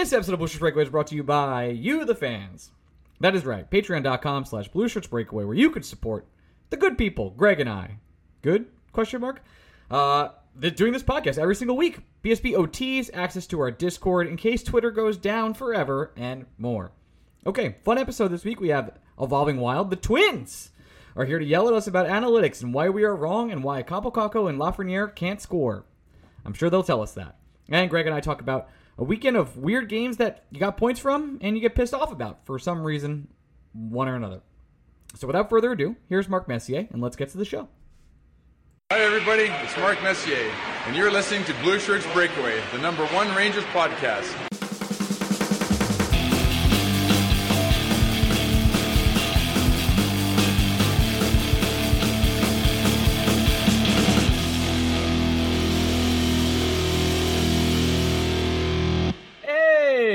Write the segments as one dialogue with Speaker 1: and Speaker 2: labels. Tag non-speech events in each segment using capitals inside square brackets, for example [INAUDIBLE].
Speaker 1: This episode of Blue Shirts Breakaway is brought to you by you, the fans. That is right. Patreon.com slash Blue Shirts Breakaway, where you can support the good people, Greg and I. Good? Question mark. Uh, th- doing this podcast every single week. BSB OTs, access to our Discord in case Twitter goes down forever, and more. Okay, fun episode this week. We have Evolving Wild. The twins are here to yell at us about analytics and why we are wrong and why Kaapo Kakko and Lafreniere can't score. I'm sure they'll tell us that. And Greg and I talk about a weekend of weird games that you got points from and you get pissed off about for some reason, one or another. So without further ado, here's Mark Messier, and let's get to the show.
Speaker 2: Hi, everybody. It's Mark Messier, and you're listening to Blue Shirts Breakaway, the number one Rangers podcast.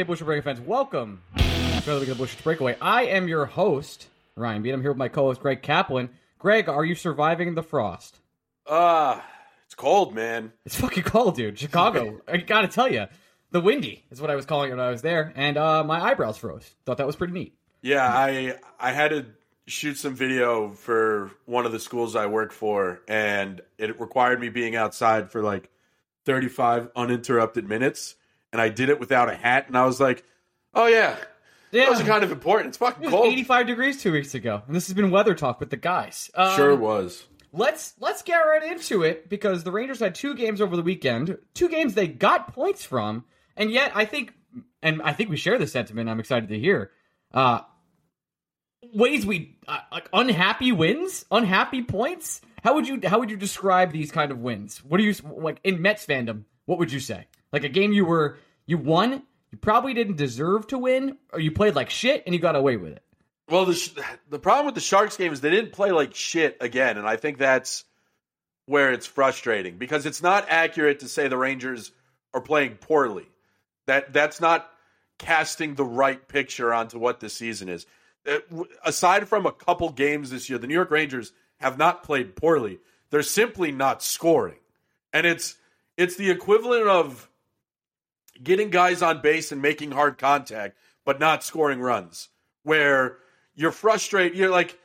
Speaker 1: Busher Breaker fans, welcome to another week of Busher Breakaway. I am your host, Ryan Beat. I'm here with my co-host, Greg Kaplan. Greg, are you surviving the frost?
Speaker 3: Ah, it's cold, man.
Speaker 1: It's fucking cold, dude. Chicago, [LAUGHS] I gotta tell you, the windy is what I was calling it when I was there, and uh, my eyebrows froze. Thought that was pretty neat.
Speaker 3: Yeah, I I had to shoot some video for one of the schools I work for, and it required me being outside for like 35 uninterrupted minutes, and I did it without a hat, and I was like, oh yeah,
Speaker 1: Yeah,
Speaker 3: those are kind of important. It's fucking
Speaker 1: it was
Speaker 3: cold.
Speaker 1: 85 degrees two weeks ago, and this has been weather talk with the guys. Um,
Speaker 3: Sure was.
Speaker 1: Let's let's get right into it because the Rangers had two games over the weekend, two games they got points from, and yet I think, and I think we share the sentiment. I'm excited to hear. Uh, ways we uh, like unhappy wins, unhappy points. How would you how would you describe these kind of wins? What do you like in Mets fandom? What would you say? Like a game you were you won, you probably didn't deserve to win, or you played like shit and you got away with it.
Speaker 3: Well, the sh- the problem with the Sharks game is they didn't play like shit again, and I think that's where it's frustrating because it's not accurate to say the Rangers are playing poorly. That that's not casting the right picture onto what this season is. Uh, w- aside from a couple games this year, the New York Rangers have not played poorly. They're simply not scoring, and it's it's the equivalent of getting guys on base and making hard contact, but not scoring runs. Where you're frustrated, you're like,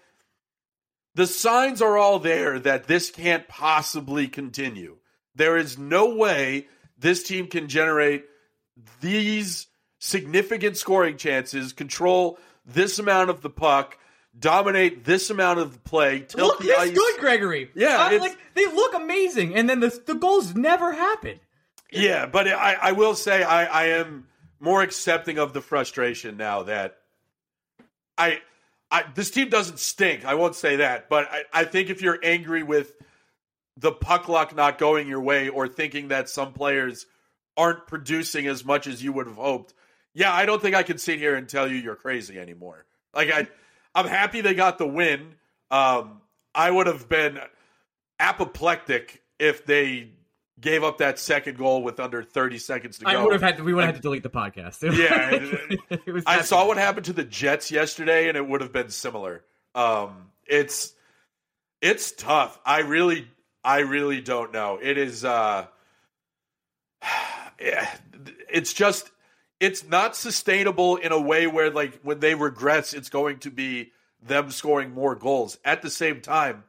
Speaker 3: the signs are all there that this can't possibly continue. There is no way this team can generate these significant scoring chances, control this amount of the puck, dominate this amount of the play, tilt
Speaker 1: Look
Speaker 3: the
Speaker 1: this
Speaker 3: ice.
Speaker 1: good, Gregory.
Speaker 3: Yeah,
Speaker 1: uh,
Speaker 3: it's-
Speaker 1: like they look amazing, and then the the goals never happen.
Speaker 3: Yeah, but I, I will say I, I am more accepting of the frustration now that I, I this team doesn't stink. I won't say that, but I, I think if you're angry with the puck luck not going your way or thinking that some players aren't producing as much as you would have hoped, yeah, I don't think I can sit here and tell you you're crazy anymore. Like I, I'm happy they got the win. Um, I would have been apoplectic if they gave up that second goal with under 30 seconds to go.
Speaker 1: I would have had to, we would have had to delete the podcast.
Speaker 3: Yeah, [LAUGHS]
Speaker 1: it was
Speaker 3: I saw what happened to the Jets yesterday, and it would have been similar. Um, it's it's tough. I really, I really don't know. It is. Uh, [SIGHS] it's just it's not sustainable in a way where like when they regress, it's going to be them scoring more goals. At the same time,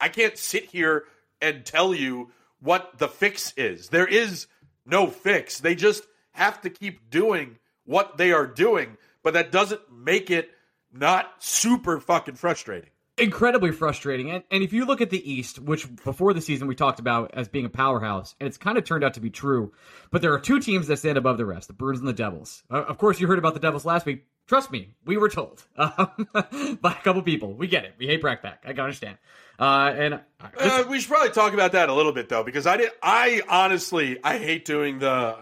Speaker 3: I can't sit here and tell you what the fix is. There is no fix. They just have to keep doing what they are doing, but that doesn't make it not super fucking frustrating.
Speaker 1: incredibly frustrating. And, and if you look at the East, which before the season we talked about as being a powerhouse, and it's kind of turned out to be true, but there are two teams that stand above the rest: the Bruins and the Devils. Uh, of course, you heard about the Devils last week. Trust me, we were told um, [LAUGHS] by a couple people. We get it. We hate Brat Pack. I can understand. Uh, and
Speaker 3: Uh, we should probably talk about that a little bit though, because I did. I honestly, I hate doing the.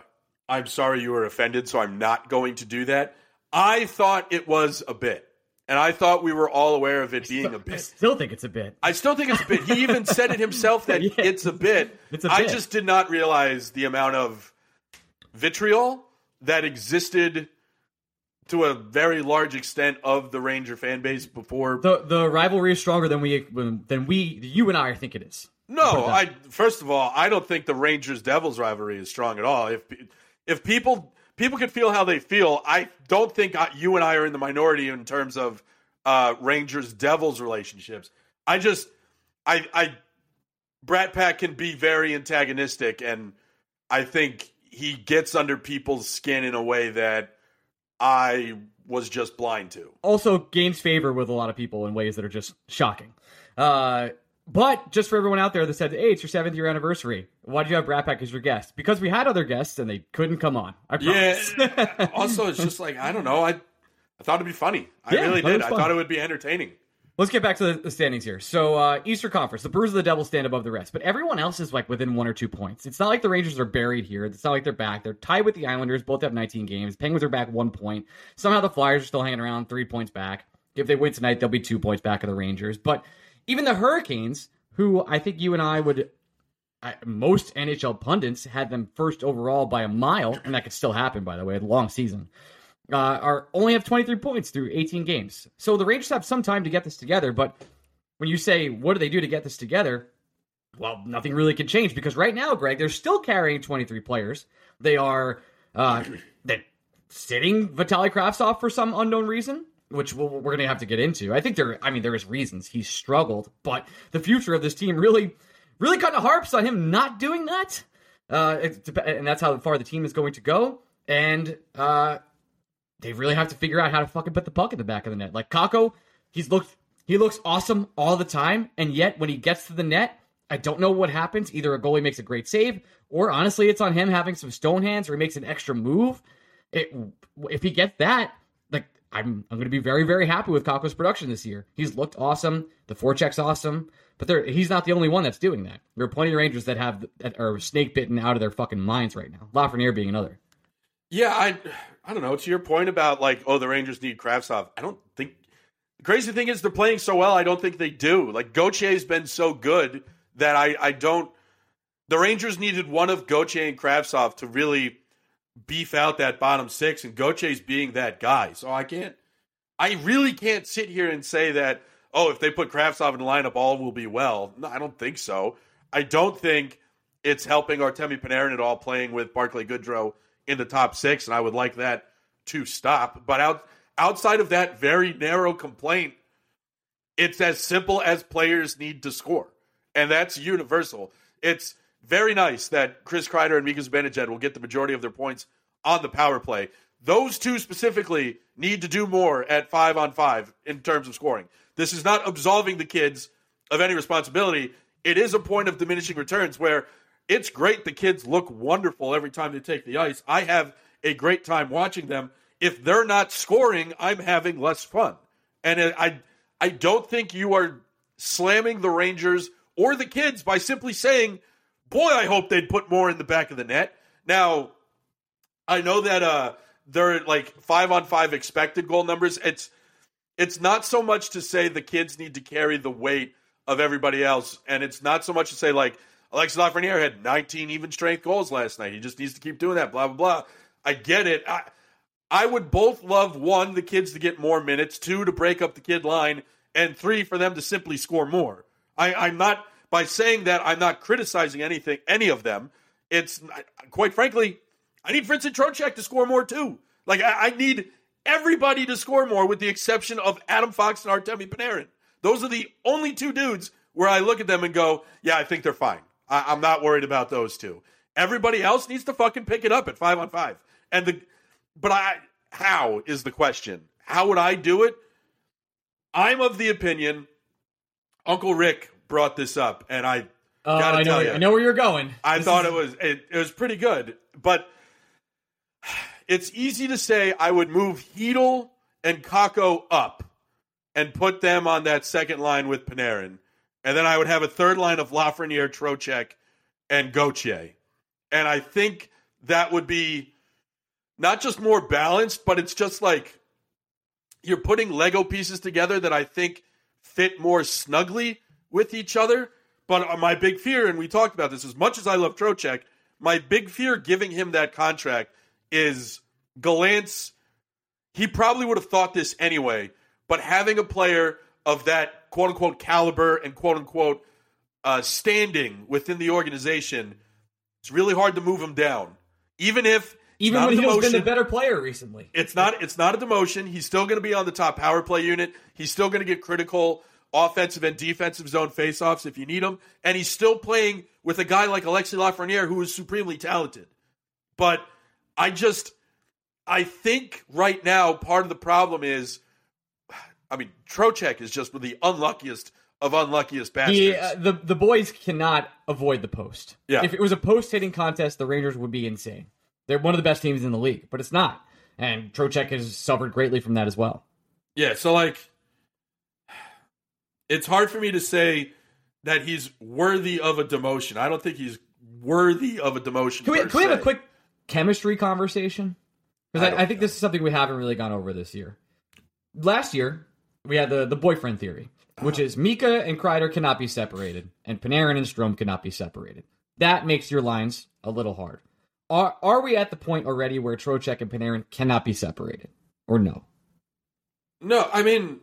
Speaker 3: I'm sorry you were offended, so I'm not going to do that. I thought it was a bit. And I thought we were all aware of it being a bit.
Speaker 1: I still think it's a bit.
Speaker 3: I still think it's a bit. He even said it himself that [LAUGHS]
Speaker 1: Yeah.
Speaker 3: it's a bit.
Speaker 1: It's a
Speaker 3: I
Speaker 1: bit.
Speaker 3: I just did not realize the amount of vitriol that existed to a very large extent of the Ranger fan base before.
Speaker 1: The the rivalry is stronger than we than we you and I think it is.
Speaker 3: no, I first of all, I don't think the Rangers Devils rivalry is strong at all. If if people people can feel how they feel, I don't think I, you and I are in the minority in terms of uh, Rangers Devils relationships. I just I I Brat Pack can be very antagonistic, and I think he gets under people's skin in a way that I was just blind to.
Speaker 1: also gains favor with a lot of people in ways that are just shocking. Uh, but just for everyone out there that said, "Hey, it's your seventh year anniversary. Why did you have Brat Pack as your guest?" Because we had other guests and they couldn't come on. I promise.
Speaker 3: Yeah. also, it's just like I don't know. I I thought it'd be funny. I
Speaker 1: Yeah,
Speaker 3: really did. I thought it would be entertaining.
Speaker 1: Let's get back to the, standings here. So, uh, Easter Conference, the Brewers of the Devil stand above the rest, but everyone else is like within one or two points. It's not like the Rangers are buried here. It's not like they're back. They're tied with the Islanders. Both have 19 games. Penguins are back one point. Somehow the Flyers are still hanging around three points back. If they win tonight, they'll be two points back of the Rangers. But even the Hurricanes, who I think you and I would, I, most NHL pundits had them first overall by a mile, and that could still happen, by the way, long season uh, are only have 23 points through 18 games. So the Rangers have some time to get this together. But when you say, what do they do to get this together? Well, nothing really can change because right now, Greg, they're still carrying 23 players. They are uh, they sitting Vitaly Kravtsov for some unknown reason, which we'll, we're going to have to get into. I think there, I mean, there is reasons he's struggled, but the future of this team really, really kind of harps on him not doing that. Uh, it, and that's how far the team is going to go. And uh, they really have to figure out how to fucking put the puck in the back of the net. Like Kakko, he's looked he looks awesome all the time, and yet when he gets to the net, I don't know what happens. Either a goalie makes a great save, or honestly, it's on him having some stone hands, or he makes an extra move. It, if he gets that, like I'm, I'm going to be very, very happy with Kakko's production this year. He's looked awesome. The forecheck's awesome, but there, he's not the only one that's doing that. There are plenty of Rangers that have that are snake bitten out of their fucking minds right now. Lafreniere being another.
Speaker 3: Yeah, I I don't know. To your point about like, oh, the Rangers need Kravtsov. I don't think the crazy thing is they're playing so well. I don't think they do. Like Gauthier's been so good that I I don't. The Rangers needed one of Gauthier and Kravtsov to really beef out that bottom six, and Gauthier's being that guy. So I can't. I really can't sit here and say that. Oh, if they put Kravtsov in the lineup, all will be well. No, I don't think so. I don't think it's helping Artemi Panarin at all playing with Barclay Goodrow in the top six, and I would like that to stop. But out outside of that very narrow complaint, it's as simple as players need to score, and that's universal. It's very nice that Chris Kreider and Mika Zibanejad will get the majority of their points on the power play. Those two specifically need to do more at five on five in terms of scoring. This is not absolving the kids of any responsibility. It is a point of diminishing returns where it's great the kids look wonderful every time they take the ice. I have a great time watching them. If they're not scoring, I'm having less fun. And I I don't think you are slamming the Rangers or the kids by simply saying, "Boy, I hope they'd put more in the back of the net." Now, I know that uh they're like 5 on 5 expected goal numbers. It's it's not so much to say the kids need to carry the weight of everybody else, and it's not so much to say like Alexis Lafreniere had 19 even strength goals last night. He just needs to keep doing that. Blah blah blah. I get it. I I would both love one the kids to get more minutes, two to break up the kid line, and three for them to simply score more. I, I'm not by saying that I'm not criticizing anything any of them. It's quite frankly, I need Vincent Trocheck to score more too. Like I, I need everybody to score more, with the exception of Adam Fox and Artemi Panarin. Those are the only two dudes where I look at them and go, "Yeah, I think they're fine. I, I'm not worried about those two. Everybody else needs to fucking pick it up at five on five. And the, but I, how is the question? How would I do it? I'm of the opinion. Uncle Rick brought this up, and I
Speaker 1: Uh,
Speaker 3: gotta
Speaker 1: I know,
Speaker 3: tell you,
Speaker 1: I know where you're going.
Speaker 3: I
Speaker 1: This
Speaker 3: thought
Speaker 1: is-
Speaker 3: it was it, it was pretty good, but it's easy to say I would move Chytil and Kakko up and put them on that second line with Panarin, and then I would have a third line of Lafreniere, Trocheck, and Gauthier, and I think that would be not just more balanced, but it's just like you're putting Lego pieces together that I think fit more snugly with each other. But uh, my big fear, and we talked about this, as much as I love Trocheck, my big fear giving him that contract is Gallant's. He probably would have thought this anyway, but having a player of that quote unquote caliber and quote unquote uh, standing within the organization, it's really hard to move him down. Even if
Speaker 1: even when he's been the better player recently.
Speaker 3: It's not it's not a demotion. He's still going to be on the top power play unit. He's still going to get critical offensive and defensive zone faceoffs if you need them. And he's still playing with a guy like Alexi Lafreniere who is supremely talented. But I just I think right now part of the problem is I mean Trocheck is just the unluckiest of unluckiest bastards.
Speaker 1: He, uh, the the boys cannot avoid the post.
Speaker 3: Yeah.
Speaker 1: If it was a post hitting contest, the Rangers would be insane. They're one of the best teams in the league, but it's not. And Trocheck has suffered greatly from that as well.
Speaker 3: Yeah, so like it's hard for me to say that he's worthy of a demotion. I don't think he's worthy of a demotion.
Speaker 1: Can we,
Speaker 3: can
Speaker 1: we have a quick chemistry conversation? Because I, I, I, think this is something we haven't really gone over this year. Last year, we had the, the boyfriend theory, which is Mika and Kreider cannot be separated, and Panarin and Strome cannot be separated. That makes your lines a little hard. Are are we at the point already where Trocheck and Panarin cannot be separated, or no?
Speaker 3: No, I mean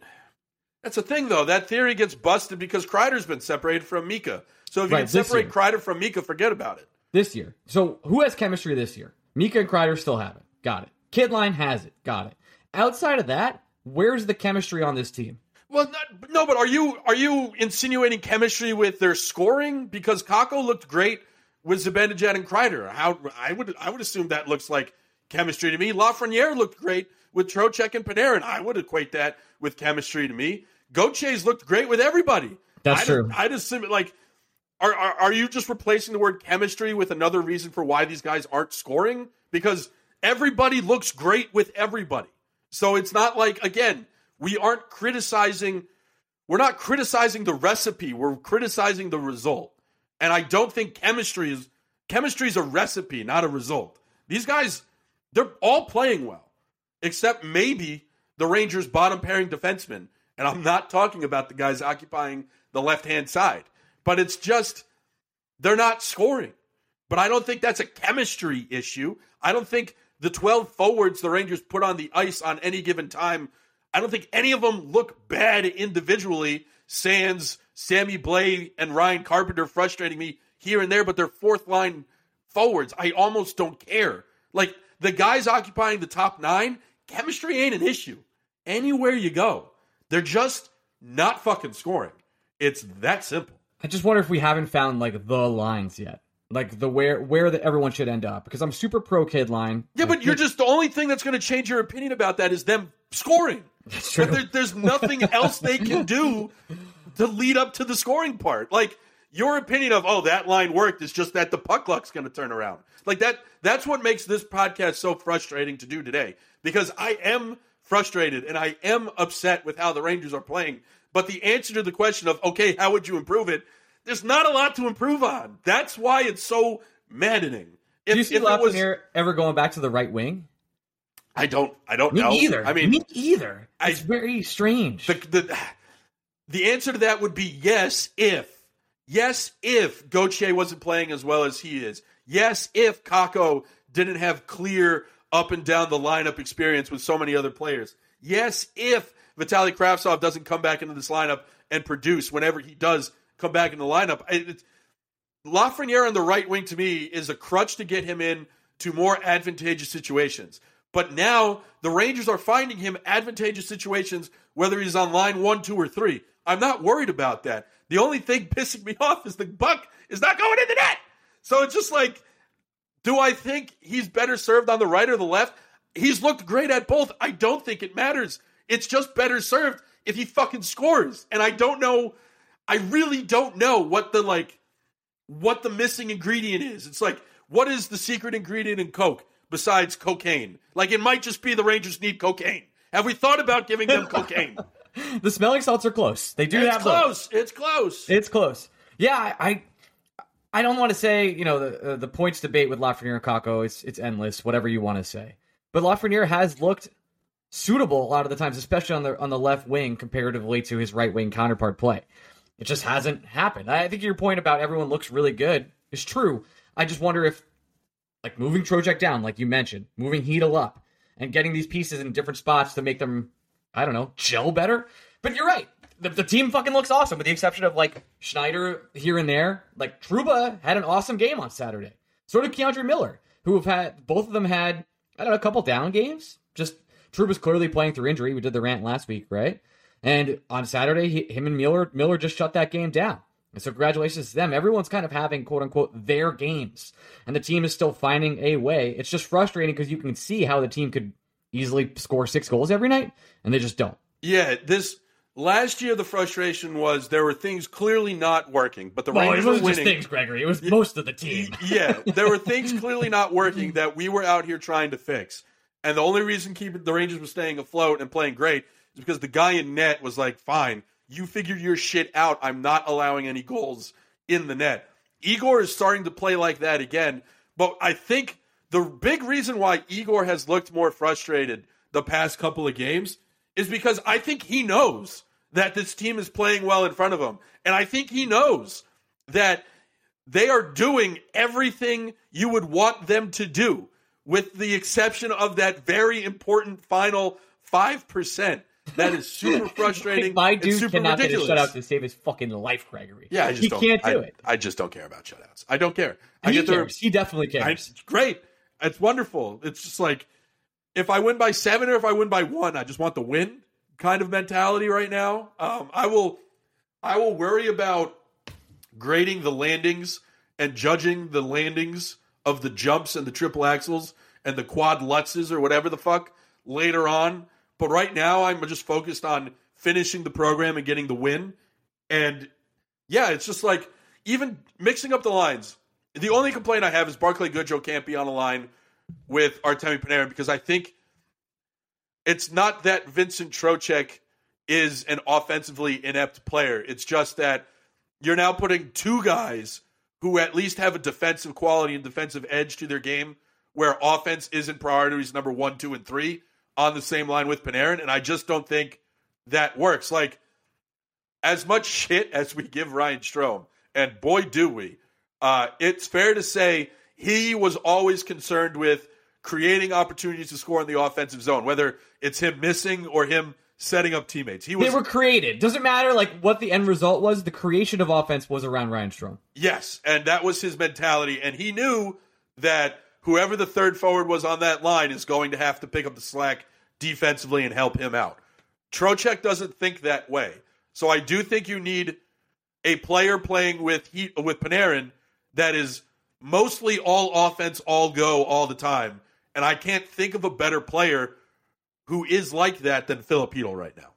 Speaker 3: that's the thing though. That theory gets busted because Kreider's been separated from Mika. So if you right, can separate Kreider from Mika, forget about it.
Speaker 1: This year. So who has chemistry this year? Mika and Kreider still have it. Got it. Kidline has it. Got it. Outside of that, where's the chemistry on this team?
Speaker 3: Well, not, no, but are you are you insinuating chemistry with their scoring? Because Kakko looked great with Zibanejad and Kreider. How I would I would assume that looks like chemistry to me. Lafreniere looked great with Trocheck and Panarin. I would equate that with chemistry to me. Gauthier's looked great with everybody.
Speaker 1: That's
Speaker 3: I'd,
Speaker 1: true.
Speaker 3: I just like. Are, are, are you just replacing the word chemistry with another reason for why these guys aren't scoring? Because everybody looks great with everybody. So it's not like again, we aren't criticizing we're not criticizing the recipe, we're criticizing the result. And I don't think chemistry is chemistry is a recipe, not a result. These guys, they're all playing well, except maybe the Rangers' bottom pairing defenseman. And I'm not talking about the guys occupying the left hand side, but it's just they're not scoring. But I don't think that's a chemistry issue. I don't think the 12 forwards the Rangers put on the ice on any given time, I don't think any of them look bad individually. Sands Sammy Blais and Ryan Carpenter frustrating me here and there, but they're fourth line forwards. I almost don't care. Like the guys occupying the top nine, chemistry ain't an issue. Anywhere you go, they're just not fucking scoring. It's that simple.
Speaker 1: I just wonder if we haven't found like the lines yet. Like the where where that everyone should end up because I'm super pro kid line.
Speaker 3: Yeah, but you're just the only thing that's going to change your opinion about that is them scoring. [LAUGHS]
Speaker 1: That's true.
Speaker 3: There, there's nothing [LAUGHS] else they can do to lead up to the scoring part. Like your opinion of oh that line worked is just that the puck luck's going to turn around. Like that that's what makes this podcast so frustrating to do today because I am frustrated and I am upset with how the Rangers are playing. But the answer to the question of okay, how would you improve it? There's not a lot to improve on. That's why it's so maddening.
Speaker 1: If, Do you see Lafreniere ever going back to the right wing?
Speaker 3: I don't. I don't
Speaker 1: Me
Speaker 3: know.
Speaker 1: either.
Speaker 3: I mean,
Speaker 1: me either. It's I, very strange.
Speaker 3: The, the the answer to that would be yes if. Yes, if Gauthier wasn't playing as well as he is. Yes, if Kakko didn't have clear up and down the lineup experience with so many other players. Yes, if Vitali Kravtsov doesn't come back into this lineup and produce whenever he does come back in the lineup. It's, Lafreniere on the right wing to me is a crutch to get him in to more advantageous situations. But now the Rangers are finding him advantageous situations, whether he's on line one, two, or three. I'm not worried about that. The only thing pissing me [LAUGHS] off is the buck is not going in the net. So it's just like, do I think he's better served on the right or the left? He's looked great at both. I don't think it matters. It's just better served if he fucking scores. And I don't know, I really don't know what the like, what the missing ingredient is. It's like, what is the secret ingredient in Coke besides cocaine? Like, it might just be the Rangers need cocaine. Have we thought about giving them cocaine? [LAUGHS]
Speaker 1: the smelling salts are close. They do
Speaker 3: it's
Speaker 1: have
Speaker 3: close. Those. It's close.
Speaker 1: It's close. Yeah, I, I don't want to say you know the uh, the points debate with Lafreniere and Kakko. It's it's endless. Whatever you want to say, but Lafreniere has looked suitable a lot of the times, especially on the on the left wing comparatively to his right wing counterpart play. It just hasn't happened. I think your point about everyone looks really good is true. I just wonder if like moving Trocheck down, like you mentioned, moving Chytil up, and getting these pieces in different spots to make them, I don't know, gel better. But you're right. The, the team fucking looks awesome, with the exception of like Schneider here and there. Like Trouba had an awesome game on Saturday. So did K'Andre Miller, who have had both of them had I don't know a couple down games. Just Trouba's clearly playing through injury. We did the rant last week, right? And on Saturday, he, him and Miller Miller just shut that game down. And so congratulations to them. Everyone's kind of having quote unquote their games, and the team is still finding a way. It's just frustrating because you can see how the team could easily score six goals every night, and they just don't.
Speaker 3: Yeah, this last year the frustration was there were things clearly not working, but the
Speaker 1: Well,
Speaker 3: Rangers
Speaker 1: it wasn't
Speaker 3: were
Speaker 1: just
Speaker 3: winning.
Speaker 1: things, Gregory. It was most of the team. [LAUGHS]
Speaker 3: yeah, there were things [LAUGHS] clearly not working that we were out here trying to fix. And the only reason keeping the Rangers were staying afloat and playing great is because the guy in net was like, "Fine, you figured your shit out. I'm not allowing any goals in the net." Igor is starting to play like that again, but I think the big reason why Igor has looked more frustrated the past couple of games is because I think he knows that this team is playing well in front of him. And I think he knows that they are doing everything you would want them to do, with the exception of that very important final 5%. That is super [LAUGHS] frustrating.
Speaker 1: My dude
Speaker 3: super
Speaker 1: cannot
Speaker 3: ridiculous.
Speaker 1: get a shutout to save his fucking life, Gregory.
Speaker 3: Yeah, I just
Speaker 1: he
Speaker 3: don't,
Speaker 1: can't do
Speaker 3: I,
Speaker 1: it.
Speaker 3: I just don't care about shutouts. I don't care. I
Speaker 1: he
Speaker 3: get there.
Speaker 1: cares. He definitely
Speaker 3: I,
Speaker 1: cares.
Speaker 3: it's great. It's wonderful. It's just like if I win by seven or if I win by one, I just want the win kind of mentality right now. Um, I will, I will worry about grading the landings and judging the landings of the jumps and the triple axels and the quad lutzes or whatever the fuck later on. But right now, I'm just focused on finishing the program and getting the win. And yeah, it's just like even mixing up the lines. The only complaint I have is Barclay Goodrow can't be on a line with Artemi Panarin because I think it's not that Vincent Trocheck is an offensively inept player. It's just that you're now putting two guys who at least have a defensive quality and defensive edge to their game where offense isn't priorities number one, two, and three on the same line with Panarin. And I just don't think that works. Like, as much shit as we give Ryan Strome, and boy, do we, uh, it's fair to say he was always concerned with creating opportunities to score in the offensive zone, whether it's him missing or him setting up teammates. He was
Speaker 1: they were created. Doesn't matter like what the end result was. The creation of offense was around Ryan Strome.
Speaker 3: Yes, and that was his mentality, and he knew that whoever the third forward was on that line is going to have to pick up the slack defensively and help him out. Trocheck doesn't think that way, so I do think you need a player playing with he, with Panarin that is mostly all offense, all go, all the time, and I can't think of a better player who is like that than Chytil right now.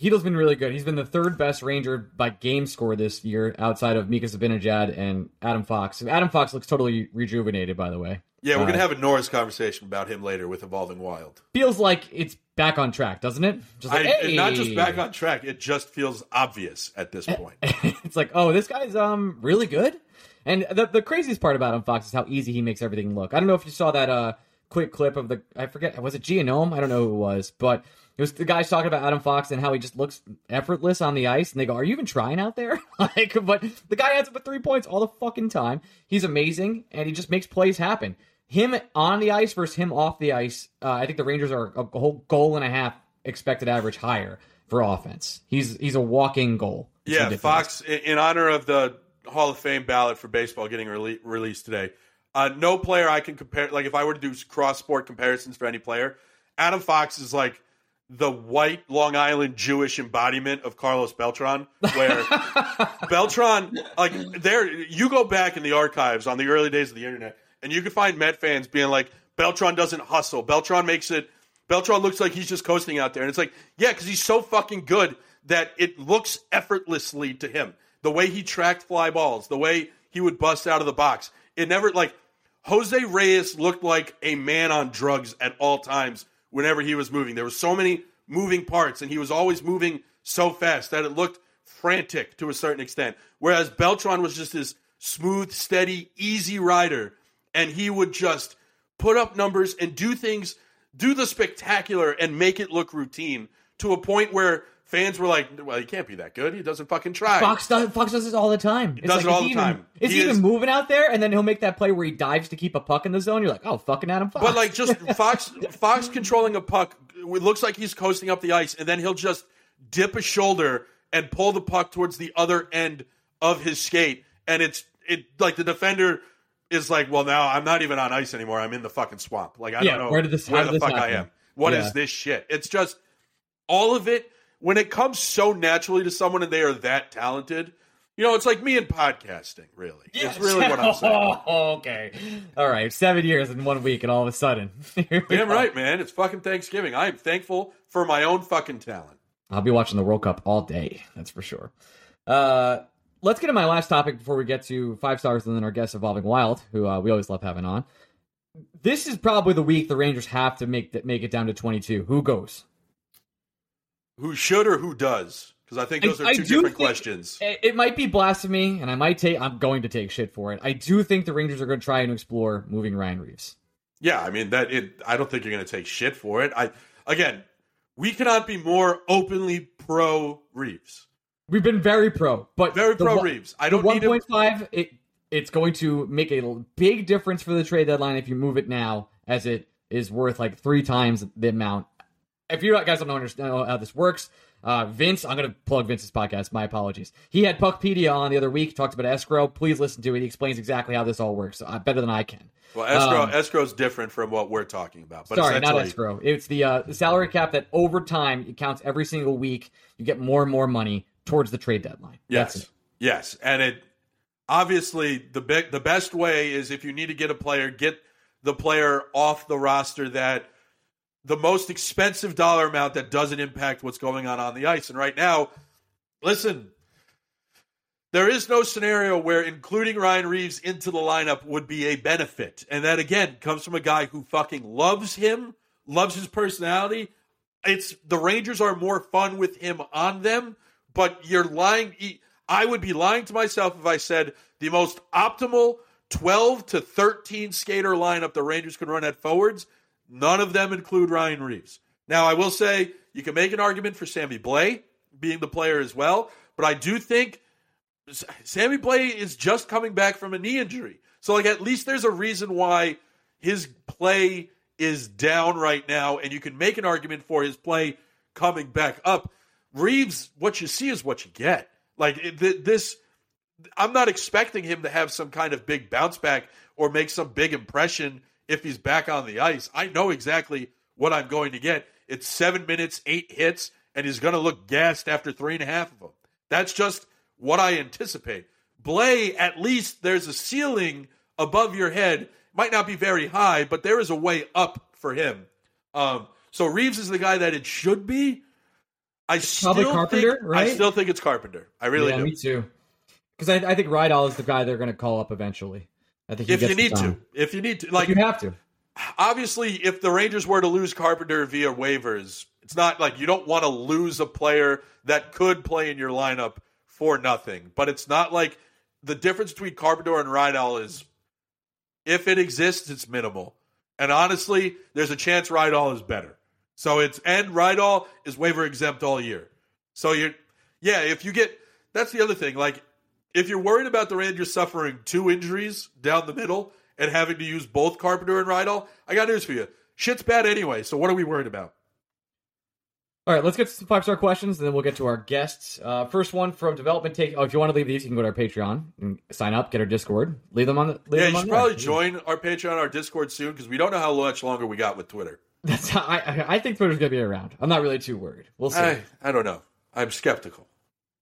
Speaker 1: Chytil's been really good. He's been the third best Ranger by game score this year, outside of Mika Zibanejad and Adam Fox. Adam Fox looks totally rejuvenated, by the way.
Speaker 3: Yeah, we're
Speaker 1: Uh,
Speaker 3: gonna have a Norris conversation about him later with Evolving Wild.
Speaker 1: Feels like it's back on track, doesn't it? Just like,
Speaker 3: I,
Speaker 1: hey!
Speaker 3: not just back on track; it just feels obvious at this point. [LAUGHS]
Speaker 1: it's like, oh, this guy's um really good. And the the craziest part about him, Fox, is how easy he makes everything look. I don't know if you saw that uh quick clip of the I forget was it Geonome? I don't know who it was, but it was the guys talking about Adam Fox and how he just looks effortless on the ice, and they go, "Are you even trying out there?" [LAUGHS] like, but the guy ends up with three points all the fucking time. He's amazing, and he just makes plays happen. Him on the ice versus him off the ice. Uh, I think the Rangers are a whole goal and a half expected average higher for offense. He's he's a walking goal. It's
Speaker 3: yeah,
Speaker 1: ridiculous.
Speaker 3: Fox, in, honor of the Hall of Fame ballot for baseball getting rele- released today, uh, no player I can compare. Like, if I were to do cross sport comparisons for any player, Adam Fox is like the white Long Island Jewish embodiment of Carlos Beltran, where [LAUGHS] Beltran, like, there, you go back in the archives on the early days of the internet, and you can find Met fans being like, Beltran doesn't hustle. Beltran makes it. Beltran looks like he's just coasting out there, and it's like, yeah, because he's so fucking good that it looks effortlessly to him. The way he tracked fly balls, the way he would bust out of the box, it never like Jose Reyes looked like a man on drugs at all times whenever he was moving. There were so many moving parts, and he was always moving so fast that it looked frantic to a certain extent. Whereas Beltran was just this smooth, steady, easy rider, and he would just put up numbers and do things do the spectacular and make it look routine to a point where fans were like, "Well, he can't be that good. He doesn't fucking try."
Speaker 1: Fox does Fox does this all the time. He
Speaker 3: does it all the time.
Speaker 1: Is
Speaker 3: He
Speaker 1: he, even moving out there? And then he'll make that play where he dives to keep a puck in the zone. You're like, oh, fucking Adam Fox.
Speaker 3: But like just [LAUGHS] Fox Fox controlling a puck, it looks like he's coasting up the ice, and then he'll just dip a shoulder and pull the puck towards the other end of his skate, and it's it like the defender is like, well, now I'm not even on ice anymore. I'm in the fucking swamp. Like I
Speaker 1: Yeah,
Speaker 3: don't know
Speaker 1: where did this-
Speaker 3: where the fuck I am. What is
Speaker 1: Yeah.
Speaker 3: this shit? It's just all of it when it comes so naturally to someone and they are that talented. You know, it's like me in podcasting. Really, it's really what I'm saying.
Speaker 1: Oh, [LAUGHS] okay. All right. Seven years in one week, and all of a sudden. [LAUGHS]
Speaker 3: Damn right, man. It's fucking Thanksgiving. I am thankful for my own fucking talent.
Speaker 1: I'll be watching the World Cup all day. That's for sure. Uh, let's get to my last topic before we get to five stars and then our guest Evolving Wild, who uh, we always love having on. This is probably the week the Rangers have to make that make it down to 22. Who goes?
Speaker 3: Who should or who does? Because I think those
Speaker 1: I-
Speaker 3: are two different questions.
Speaker 1: It, might be blasphemy, and I might take. I'm going to take shit for it. I do think the Rangers are going to try and explore moving Ryan Reaves.
Speaker 3: Yeah, I mean that. It. I don't think you're going to take shit for it. I again, we cannot be more openly pro Reaves.
Speaker 1: We've been very pro, but
Speaker 3: Very pro
Speaker 1: one-
Speaker 3: Reaves. I don't need
Speaker 1: 1.5. It it's going to make a big difference for the trade deadline if you move it now, as it is worth like three times the amount. If you guys don't understand how this works, uh, Vince, I'm going to plug Vince's podcast. My apologies. He had Puckpedia on the other week, talked about escrow. Please listen to it. He explains exactly how this all works uh, better than I can.
Speaker 3: Well, escrow
Speaker 1: Um,
Speaker 3: escrow's different from what we're talking about. But
Speaker 1: Sorry, not escrow. It's the uh, salary cap that over time it counts every single week. You get more and more money towards the trade deadline.
Speaker 3: Yes, yes, and it obviously the be- the best way is if you need to get a player, get the player off the roster that the most expensive dollar amount that doesn't impact what's going on on the ice. And right now, listen, there is no scenario where including Ryan Reaves into the lineup would be a benefit. And that again comes from a guy who fucking loves him, loves his personality. It's the Rangers are more fun with him on them, but you're lying. I would be lying to myself if I said the most optimal 12 to 13 skater lineup the Rangers can run at forwards. None of them include Ryan Reaves. Now, I will say you can make an argument for Sammy Blais being the player as well, but I do think Sammy Blais is just coming back from a knee injury. So, like, at least there's a reason why his play is down right now, and you can make an argument for his play coming back up. Reaves, what you see is what you get. Like, th- this, I'm not expecting him to have some kind of big bounce back or make some big impression if he's back on the ice. I know exactly what I'm going to get. It's seven minutes, eight hits, and he's going to look gassed after three and a half of them. That's just what I anticipate. Blais, at least there's a ceiling above your head. Might not be very high, but there is a way up for him. Um, so Reaves is the guy that it should be. I still
Speaker 1: probably Carpenter,
Speaker 3: think,
Speaker 1: right?
Speaker 3: I still think it's Carpenter. I really
Speaker 1: yeah,
Speaker 3: do.
Speaker 1: me too. Because I, I think Rydal is the guy they're going to call up eventually. I think he
Speaker 3: If
Speaker 1: gets
Speaker 3: you
Speaker 1: the
Speaker 3: need to, if you need to,
Speaker 1: If
Speaker 3: like
Speaker 1: you have to.
Speaker 3: obviously, if the Rangers were to lose Carpenter via waivers, it's not like you don't want to lose a player that could play in your lineup for nothing. But it's not like the difference between Carpenter and Rydal is if it exists, it's minimal. And honestly, there's a chance Rydal is better. So it's and Rydal is waiver exempt all year. So you're yeah, if you get that's the other thing. Like if you're worried about the Rangers suffering two injuries down the middle and having to use both Carpenter and Rydal, I got news for you. Shit's bad anyway, so what are we worried about?
Speaker 1: All right, let's get to some five star questions, and then we'll get to our guests. Uh, first one from Development Take. Oh, if you want to leave these, you can go to our Patreon and sign up, get our Discord, leave them on. The, leave
Speaker 3: Yeah, you should
Speaker 1: there.
Speaker 3: probably join our Patreon, our Discord soon, because we don't know how much longer we got with Twitter.
Speaker 1: That's how, I, I I think Twitter's gonna be around. I'm not really too worried. We'll see.
Speaker 3: I, I don't know. I'm skeptical.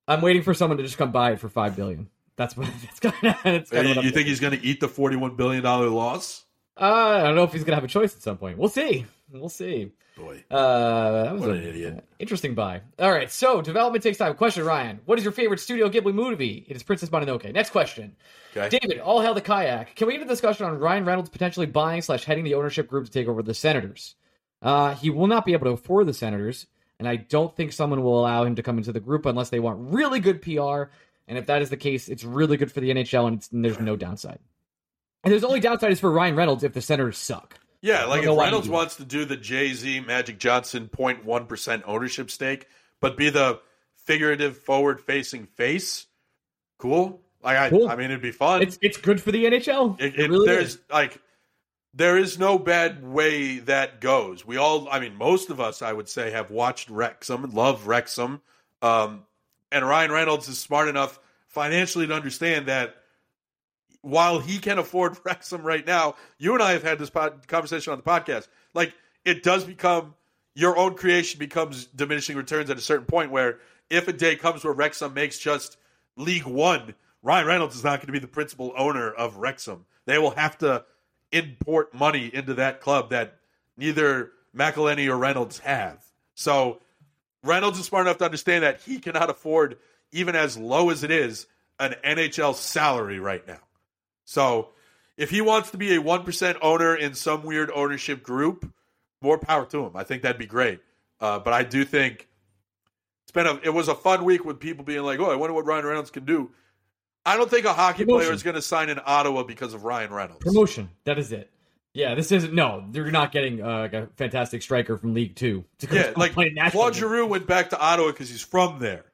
Speaker 1: I'm waiting for someone to just come buy it for five billion. That's what. [LAUGHS] That's kind of. That's kind
Speaker 3: you
Speaker 1: of
Speaker 3: you think he's going to eat the $41 billion loss?
Speaker 1: Uh, I don't know if he's gonna have a choice at some point. We'll see. We'll see.
Speaker 3: Boy.
Speaker 1: Uh, that was
Speaker 3: What
Speaker 1: a,
Speaker 3: an idiot.
Speaker 1: Interesting buy. All right, so development takes time. Question, Ryan. What is your favorite Studio Ghibli movie? It is Princess Mononoke. Next question.
Speaker 3: Okay.
Speaker 1: David, all hail the kayak. Can we get a discussion on Ryan Reynolds potentially buying slash heading the ownership group to take over the Senators? Uh, he will not be able to afford the Senators, and I don't think someone will allow him to come into the group unless they want really good PR. And if that is the case, it's really good for the NHL, and, it's, and there's no downside. And there's only downside is for Ryan Reynolds if the Senators suck.
Speaker 3: Yeah, like if Reynolds wants to do the Jay Z Magic Johnson 0.1 percent ownership stake, but be the figurative forward facing face, cool. Like I,
Speaker 1: Cool.
Speaker 3: I mean, it'd be fun.
Speaker 1: It's it's good for the NHL.
Speaker 3: It,
Speaker 1: It,
Speaker 3: it-
Speaker 1: really
Speaker 3: there's
Speaker 1: is.
Speaker 3: like there is no bad way that goes. We all, I mean, most of us, I would say, have watched Wrexham love Wrexham. Um, and Ryan Reynolds is smart enough financially to understand that while he can afford [LAUGHS] Wrexham right now, you and I have had this pod, conversation on the podcast. Like it does become your own creation becomes diminishing returns at a certain point where if a day comes where Wrexham makes just League One, Ryan Reynolds is not going to be the principal owner of Wrexham. They will have to import money into that club that neither McElhenney or Reynolds have. So Reynolds is smart enough to understand that he cannot afford, even as low as it is, an NHL salary right now. So if he wants to be a 1% owner in some weird ownership group, more power to him. I think that'd be great. Uh, but I do think it's been a it was a fun week with people being like, "Oh, I wonder what Ryan Reynolds can do." I don't think a hockey
Speaker 1: Promotion.
Speaker 3: player is going to sign in Ottawa because of Ryan Reynolds.
Speaker 1: Promotion. That is it. Yeah, this isn't. No, you're not getting uh, like a fantastic striker from League Two
Speaker 3: Yeah, like. Claude Giroux went back to Ottawa because he's from there.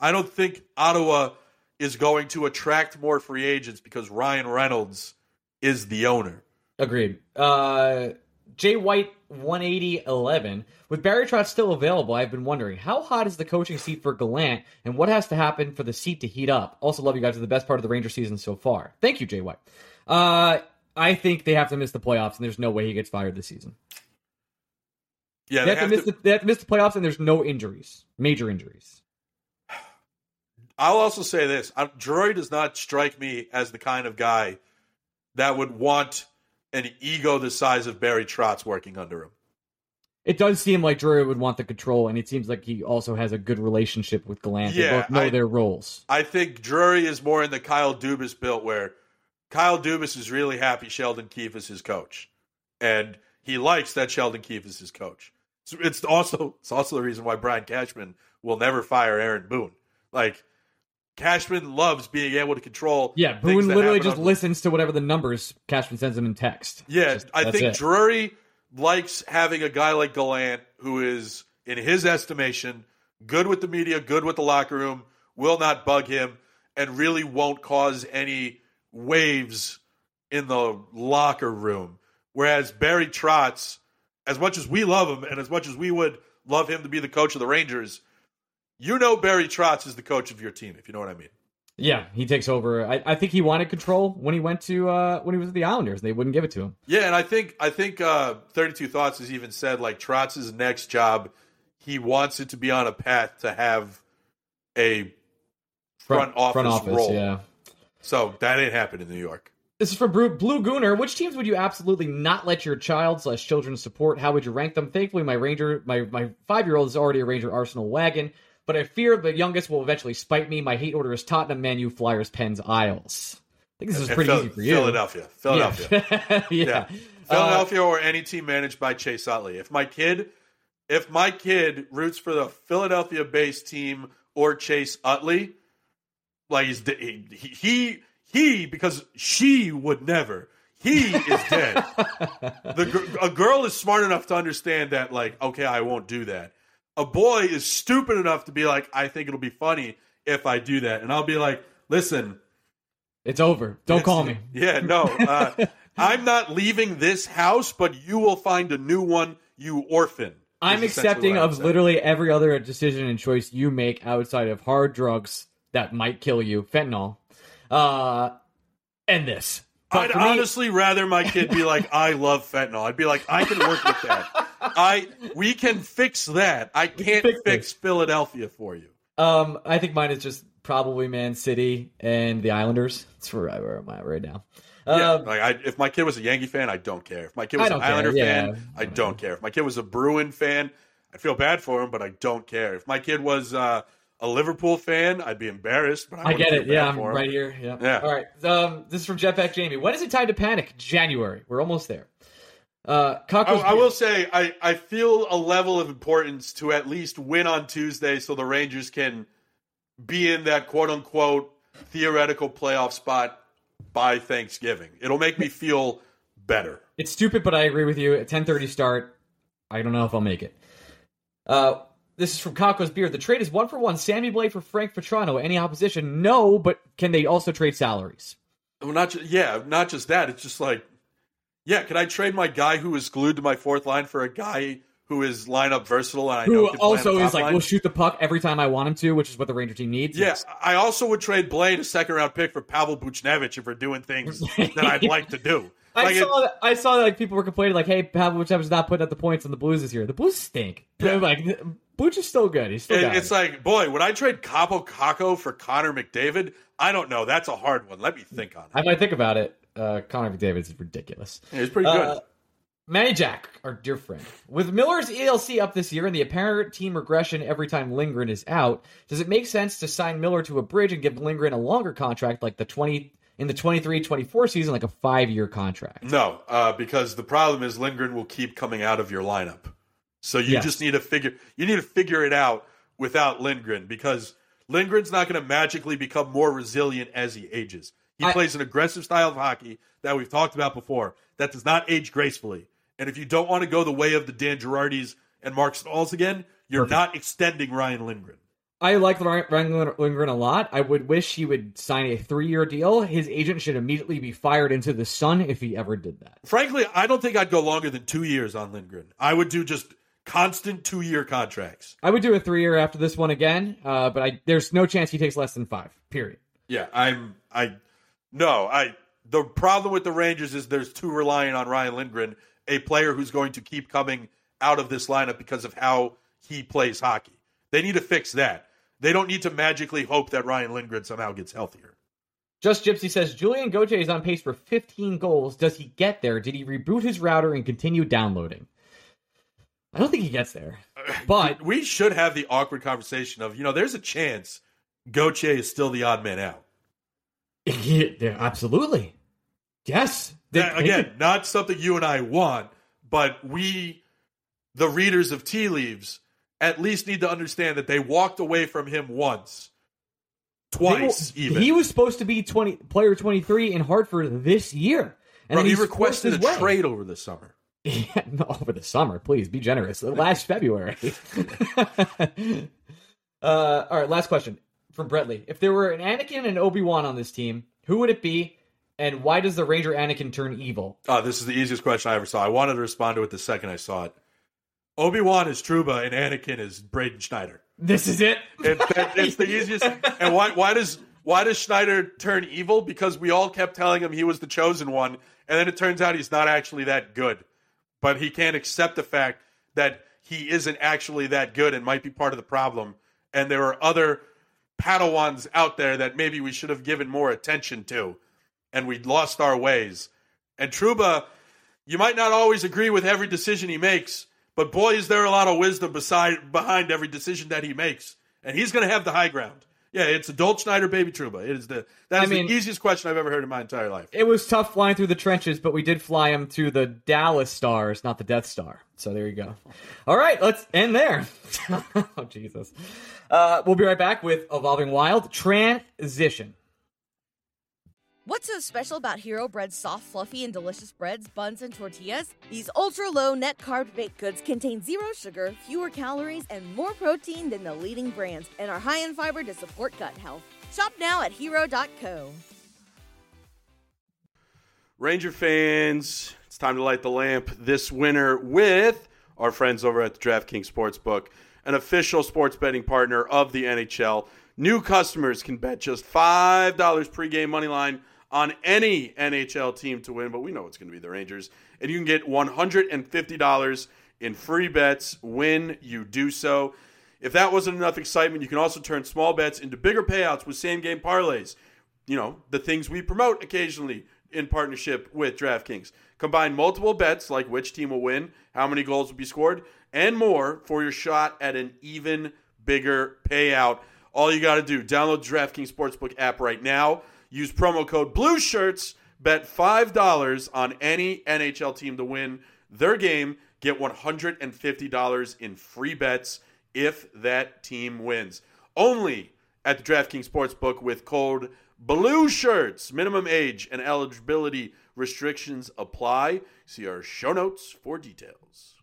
Speaker 3: I don't think Ottawa is going to attract more free agents because Ryan Reynolds is the owner.
Speaker 1: Agreed. Uh, Jay White, 180.11. With Barry Trotz still available, I've been wondering how hot is the coaching seat for Gallant, and what has to happen for the seat to heat up? Also, love you guys. Are the best part of the Ranger season so far. Thank you, Jay White. Uh, I think they have to miss the playoffs, and there's no way he gets fired this season.
Speaker 3: Yeah,
Speaker 1: They
Speaker 3: they
Speaker 1: have, to
Speaker 3: have
Speaker 1: miss
Speaker 3: to-
Speaker 1: the, they have to miss the playoffs, and there's no injuries, major injuries.
Speaker 3: I'll also say this: I, Drury does not strike me as the kind of guy that would want an ego the size of Barry Trotz working under him.
Speaker 1: It does seem like Drury would want the control, and it seems like he also has a good relationship with Gallant. They
Speaker 3: Yeah,
Speaker 1: both know
Speaker 3: I-
Speaker 1: their roles.
Speaker 3: I think Drury is more in the Kyle Dubas built, where Kyle Dubas is really happy Sheldon Keefe is his coach, and he likes that Sheldon Keefe is his coach. So it's also it's also the reason why Brian Cashman will never fire Aaron Boone. Like Cashman loves being able to control.
Speaker 1: Yeah, Boone literally just listens to whatever the numbers Cashman sends him in text.
Speaker 3: Yeah,
Speaker 1: Just-
Speaker 3: I think
Speaker 1: it.
Speaker 3: Drury likes having a guy like Gallant who is, in his estimation, good with the media, good with the locker room, will not bug him, and really won't cause any waves in the locker room. Whereas Barry Trotz, as much as we love him and as much as we would love him to be the coach of the Rangers, you know Barry Trotz is the coach of your team, if you know what I mean.
Speaker 1: Yeah, he takes over. I, I think he wanted control when he went to uh, when he was at the Islanders. They wouldn't give it to him.
Speaker 3: Yeah, and I think I think uh, Thirty Two Thoughts has even said like Trotz's next job, he wants it to be on a path to have a front, office, role.
Speaker 1: Yeah.
Speaker 3: So that ain't happened in New York.
Speaker 1: This is from Blue, Blue Gooner. Which teams would you absolutely not let your child slash children support? How would you rank them? Thankfully, my Ranger, my my five year old is already a Ranger Arsenal wagon, but I fear the youngest will eventually spite me. My hate order is Tottenham, Man U, Flyers, Pens, Isles. I think this is
Speaker 3: uh,
Speaker 1: pretty
Speaker 3: Phil-
Speaker 1: easy for you.
Speaker 3: Philadelphia, Philadelphia,
Speaker 1: Yeah. [LAUGHS] yeah.
Speaker 3: yeah, uh, Philadelphia or any team managed by Chase Utley. If my kid, if my kid roots for the Philadelphia-based team or Chase Utley, like he's he he he because she would never. He is dead. [LAUGHS] the a girl is smart enough to understand that like okay i won't do that a boy is stupid enough to be like i think it'll be funny if i do that and i'll be like listen
Speaker 1: It's over. Don't call me. [LAUGHS]
Speaker 3: yeah no uh, i'm not leaving this house but you will find a new one you orphan
Speaker 1: I'm accepting of
Speaker 3: saying.
Speaker 1: literally every other decision and choice you make outside of hard drugs that might kill you, fentanyl, uh, and this. But
Speaker 3: I'd
Speaker 1: me-
Speaker 3: honestly rather my kid be like, I love fentanyl. I'd be like, I can work with that. [LAUGHS] I we can fix that. I can't
Speaker 1: fix
Speaker 3: fix. Philadelphia for you.
Speaker 1: Um, I think mine is just probably Man City and the Islanders. That's where, I, where I'm at right now.
Speaker 3: Yeah,
Speaker 1: Um,
Speaker 3: like I, if my kid was a Yankee fan, I don't care. If my kid was an
Speaker 1: care,
Speaker 3: Islander
Speaker 1: yeah.
Speaker 3: fan, I don't care. If my kid was a Bruin fan, I'd feel bad for him, but I don't care. If my kid was uh, a Liverpool fan, I'd be embarrassed. But I,
Speaker 1: I get it. Yeah, I'm right here. Yeah.
Speaker 3: Yeah.
Speaker 1: All right. Um, this is from Jetpack Jamie. When is it time to panic? January. We're almost there. Uh,
Speaker 3: I, I will say I, I feel a level of importance to at least win on Tuesday so the Rangers can be in that quote unquote theoretical playoff spot by Thanksgiving. It'll make me feel better.
Speaker 1: It's stupid, but I agree with you. At 10:30 start, I don't know if I'll make it. Uh, this is from Kako's Beard. The trade is one for one. Sammy Blais for Frank Vatrano. Any opposition? No, but can they also trade salaries?
Speaker 3: Well, not just, yeah, not just that. It's just like, yeah, can I trade my guy who is glued to my fourth line for a guy who is lineup versatile and I know
Speaker 1: Who also is like
Speaker 3: line?
Speaker 1: will shoot the puck every time I want him to, which is what the Ranger team needs.
Speaker 3: Yeah, I also would trade Blade a second round pick for Pavel Buchnevich if we're doing things that I'd [LAUGHS] like to do.
Speaker 1: I
Speaker 3: Like, it-
Speaker 1: saw that, I saw that like people were complaining like, "Hey, Pavel is not putting up the points on the Blues this year. The Blues stink."
Speaker 3: Yeah.
Speaker 1: Like, Butch is still good. He's still
Speaker 3: it- it's
Speaker 1: it.
Speaker 3: like, boy, would I trade Kaapo Kakko for Connor McDavid? I don't know. That's a hard one. Let me think on it.
Speaker 1: I might think about it. Uh, Connor is ridiculous.
Speaker 3: Yeah, It's pretty good.
Speaker 1: Uh, Manny Jack, our dear friend. With Miller's ELC up this year and the apparent team regression every time Lindgren is out, does it make sense to sign Miller to a bridge and give Lindgren a longer contract like the 20 in the 23-24 season like a 5-year contract?
Speaker 3: No, uh, because the problem is Lindgren will keep coming out of your lineup. So you
Speaker 1: Yes.
Speaker 3: just need to figure you need to figure it out without Lindgren because Lindgren's not going to magically become more resilient as he ages. He
Speaker 1: I-
Speaker 3: plays an aggressive style of hockey that we've talked about before that does not age gracefully. And if you don't want to go the way of the Dan Girardis and Marc Staals again, you're
Speaker 1: Perfect.
Speaker 3: not extending Ryan Lindgren.
Speaker 1: I like Ryan Lindgren a lot. I would wish he would sign a 3-year deal. His agent should immediately be fired into the sun if he ever did that.
Speaker 3: Frankly, I don't think I'd go longer than two years on Lindgren. I would do just constant two year contracts.
Speaker 1: I would do a 3-year after this one again, uh, but I there's no chance he takes less than 5. Period.
Speaker 3: Yeah, I'm. I no. I. The problem with the Rangers is there's too reliant on Ryan Lindgren, a player who's going to keep coming out of this lineup because of how he plays hockey. They need to fix that. They don't need to magically hope that Ryan Lindgren somehow gets healthier.
Speaker 1: Just Gypsy says Julian Gauthier is on pace for 15 goals. Does he get there? Did he reboot his router and continue downloading? I don't think he gets there. Uh, but
Speaker 3: We should have the awkward conversation of, you know, there's a chance Gauthier is still the odd man out. [LAUGHS]
Speaker 1: yeah, absolutely. Yes. They- they
Speaker 3: again,
Speaker 1: could-
Speaker 3: not something you and I want, but we, the readers of tea leaves, at least need to understand that they walked away from him once, twice,
Speaker 1: they-
Speaker 3: even.
Speaker 1: He was supposed to be 20 player 23 in Hartford this year. And
Speaker 3: Bro, he requested a
Speaker 1: way.
Speaker 3: trade over the summer. [LAUGHS]
Speaker 1: Yeah, no, over the summer, please be generous. Last February. [LAUGHS] uh, all right, last question from Bretley. If there were an Anakin and Obi Wan on this team, who would it be, and why does the Ranger Anakin turn evil?
Speaker 3: Oh, this is the easiest question I ever saw. I wanted to respond to it the second I saw it. Obi Wan is Trouba and Anakin is Braden Schneider.
Speaker 1: This is it.
Speaker 3: It, it's the easiest. And why why does why does Schneider turn evil? Because we all kept telling him he was the chosen one, and then it turns out he's not actually that good. But he can't accept the fact that he isn't actually that good and might be part of the problem. And there are other Padawans out there that maybe we should have given more attention to, and we lost our ways. And Trouba, you might not always agree with every decision he makes, but boy, is there a lot of wisdom beside behind every decision that he makes, and he's going to have the high ground. Yeah, it's adult Schneider, baby Trouba. It is the that is I
Speaker 1: mean-
Speaker 3: the easiest question I've ever heard in my entire life.
Speaker 1: It was tough flying through the trenches, but we did fly him to the Dallas Stars, not the Death Star. So there you go. All right, let's end there. [LAUGHS] oh Jesus. Uh, we'll be right back with Evolving Wild transition.
Speaker 4: What's so special about Hero Bread's soft, fluffy, and delicious breads, buns, and tortillas? These ultra low net carb baked goods contain zero sugar, fewer calories, and more protein than the leading brands, and are high in fiber to support gut health. Shop now at hero.co.
Speaker 3: Ranger fans, it's time to light the lamp this winter with our friends over at the DraftKings Sportsbook, an official sports betting partner of the NHL. New customers can bet just $5 pregame money line on any NHL team to win, but we know it's going to be the Rangers. And you can get $150 in free bets when you do so. If that wasn't enough excitement, you can also turn small bets into bigger payouts with same game parlays you know, the things we promote occasionally in partnership with DraftKings. Combine multiple bets like which team will win, how many goals will be scored, and more for your shot at an even bigger payout. All you got to do, download DraftKings Sportsbook app right now. Use promo code Blue Shirts. Bet $5 on any NHL team to win their game. Get $150 in free bets if that team wins. Only at the DraftKings Sportsbook with code Blue Shirts. Minimum age and eligibility Restrictions apply. See our show notes for details.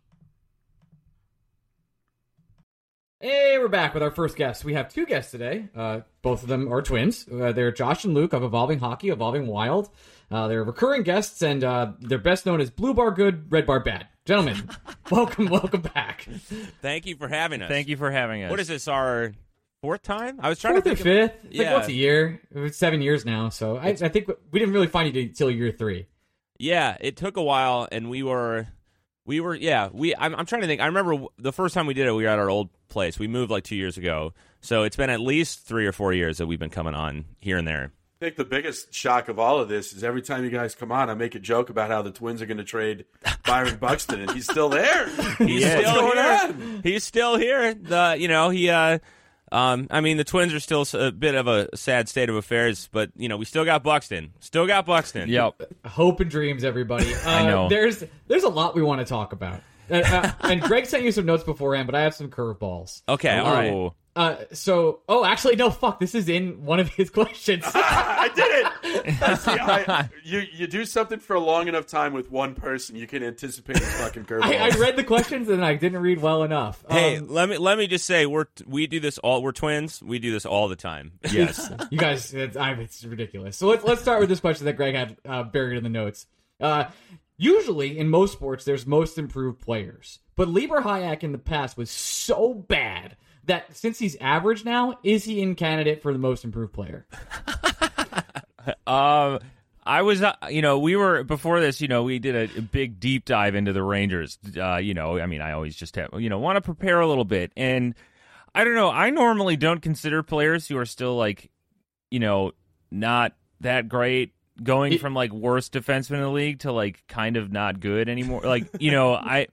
Speaker 1: Hey, we're back with our first guest. We have two guests today. Uh, both of them are twins. Uh, they're Josh and Luke of Evolving Hockey, Evolving Wild. Uh, they're recurring guests, and uh, they're best known as Blue Bar Good, Red Bar Bad. Gentlemen, [LAUGHS] welcome, welcome back.
Speaker 5: Thank you for having us.
Speaker 6: Thank you for having us.
Speaker 5: What is this? Our fourth time? I was trying
Speaker 1: Fourth
Speaker 5: to
Speaker 1: or
Speaker 5: think. of-
Speaker 1: fifth? It's like
Speaker 5: Yeah.
Speaker 1: once a year. It's seven years now, so I, I think we didn't really find you until year three.
Speaker 5: Yeah, it took a while, and we were, we were, yeah, we. I'm, I'm trying to think. I remember the first time we did it, we were at our old place. We moved like two years ago, so it's been at least three or four years that we've been coming on here and there.
Speaker 3: I think the biggest shock of all of this is every time you guys come on, I make a joke about how the Twins are going to trade Byron Buxton, and he's still there. [LAUGHS]
Speaker 5: He's still here.
Speaker 3: on?
Speaker 5: He's still here. The you know he. uh um, I mean, the Twins are still a bit of a sad state of affairs, but you know we still got Buxton. Still got Buxton.
Speaker 6: Yep.
Speaker 1: Hope and dreams, everybody. [LAUGHS] Uh,
Speaker 6: I know.
Speaker 1: There's there's a lot we want to talk about. Uh, uh, and Greg sent you some notes beforehand, but I have some curveballs.
Speaker 5: Okay. All right.
Speaker 1: Uh, so, oh, actually, no, fuck. This is in one of his [LAUGHS] questions. [LAUGHS]
Speaker 3: I did it. See, I- [LAUGHS] you you do something for a long enough time with one person, you can anticipate his fucking curveball.
Speaker 1: I, I read the questions and I didn't read well enough.
Speaker 5: Hey,
Speaker 1: Um,
Speaker 5: let me let me just say we're we do this all. We're twins. We do this all the time.
Speaker 6: Yes.
Speaker 1: you guys, it's, I, it's ridiculous. So let's let's start with this question that Greg had uh, buried in the notes. Uh, usually, in most sports, there's most improved players, but Libor Hajek in the past was so bad that since he's average now, is he in candidate for the most improved player? [LAUGHS]
Speaker 6: Um, I was, uh, you know, we were before this. You know, we did a, big deep dive into the Rangers. Uh, you know, I mean, I always just have, you know, want to prepare a little bit, and I don't know. I normally don't consider players who are still like, you know, not that great going
Speaker 1: It-
Speaker 6: from like worst defenseman in the league to like kind of not good anymore. Like, you know, I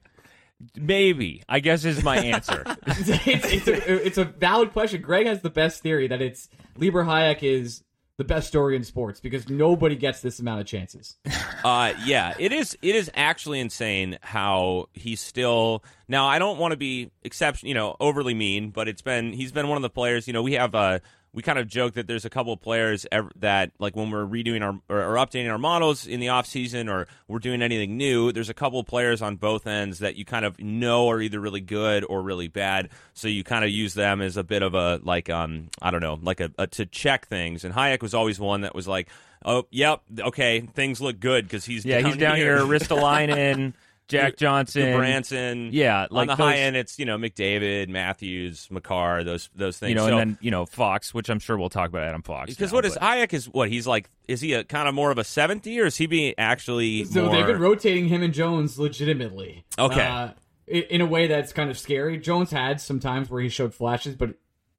Speaker 6: maybe I guess is my answer. [LAUGHS]
Speaker 1: it's, it's, a, it's a valid question. Greg has the best theory that it's Libor Hajek is the best story in sports because nobody gets this amount of chances. [LAUGHS]
Speaker 5: Uh, yeah, it is. It is actually insane how he's still. Now, I don't want to be exception, you know, overly mean, but it's been he's been one of the players. You know, we have uh we kind of joke that there's a couple of players that like when we're redoing our or, or updating our models in the off season or we're doing anything new, there's a couple of players on both ends that you kind of know are either really good or really bad. So you kind of use them as a bit of a like um I don't know like a, a to check things. And Hajek was always one that was like. Oh, yep. Okay, things look good because he's
Speaker 6: yeah,
Speaker 5: down
Speaker 6: he's down here. Ristolainen, [LAUGHS] [LAUGHS] Jack Johnson,
Speaker 5: Branson.
Speaker 6: Yeah,
Speaker 5: on
Speaker 6: like
Speaker 5: the
Speaker 6: those-
Speaker 5: high end, it's you know McDavid, Matthews, Makar, those those things.
Speaker 6: you know,
Speaker 5: So-
Speaker 6: and then you know Fox, which I'm sure we'll talk about Adam Fox.
Speaker 5: because
Speaker 6: now,
Speaker 5: what is
Speaker 6: but-
Speaker 5: Hajek is what he's like? Is he a kind of more of a seventy, or is he being actually
Speaker 1: So
Speaker 5: more?
Speaker 1: they've been rotating him and Jones legitimately.
Speaker 5: Okay.
Speaker 1: Uh, in a way that's kind of scary. Jones had some times where he showed flashes, but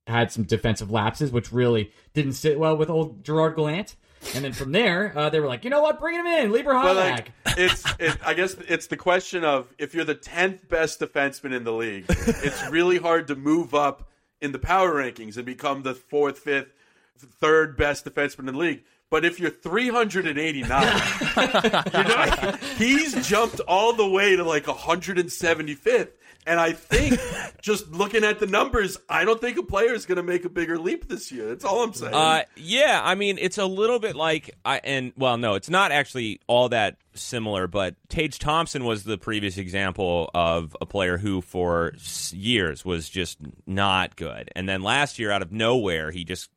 Speaker 1: had some defensive lapses, which really didn't sit well with old Gerard Gallant. And then from there, uh, they were like, you know what, bring him in, Libor.
Speaker 3: But like, it's [LAUGHS] it, I guess it's the question of if you're the tenth best defenseman in the league, it's really hard to move up in the power rankings and become the fourth, fifth, third best defenseman in the league. But if you're 389, [LAUGHS] you know, he's jumped all the way to like 175th. And I think [LAUGHS] just looking at the numbers, I don't think a player is going to make a bigger leap this year. That's all I'm saying.
Speaker 5: Uh, yeah, I mean, it's a little bit like I and well, no, it's not actually all that similar. But Tage Thompson was the previous example of a player who, for years, was just not good, and then last year, out of nowhere, he just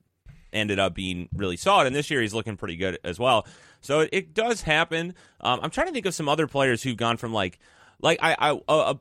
Speaker 5: ended up being really solid, and this year he's looking pretty good as well. So it, it does happen. Um, I'm trying to think of some other players who've gone from like, like I, I uh,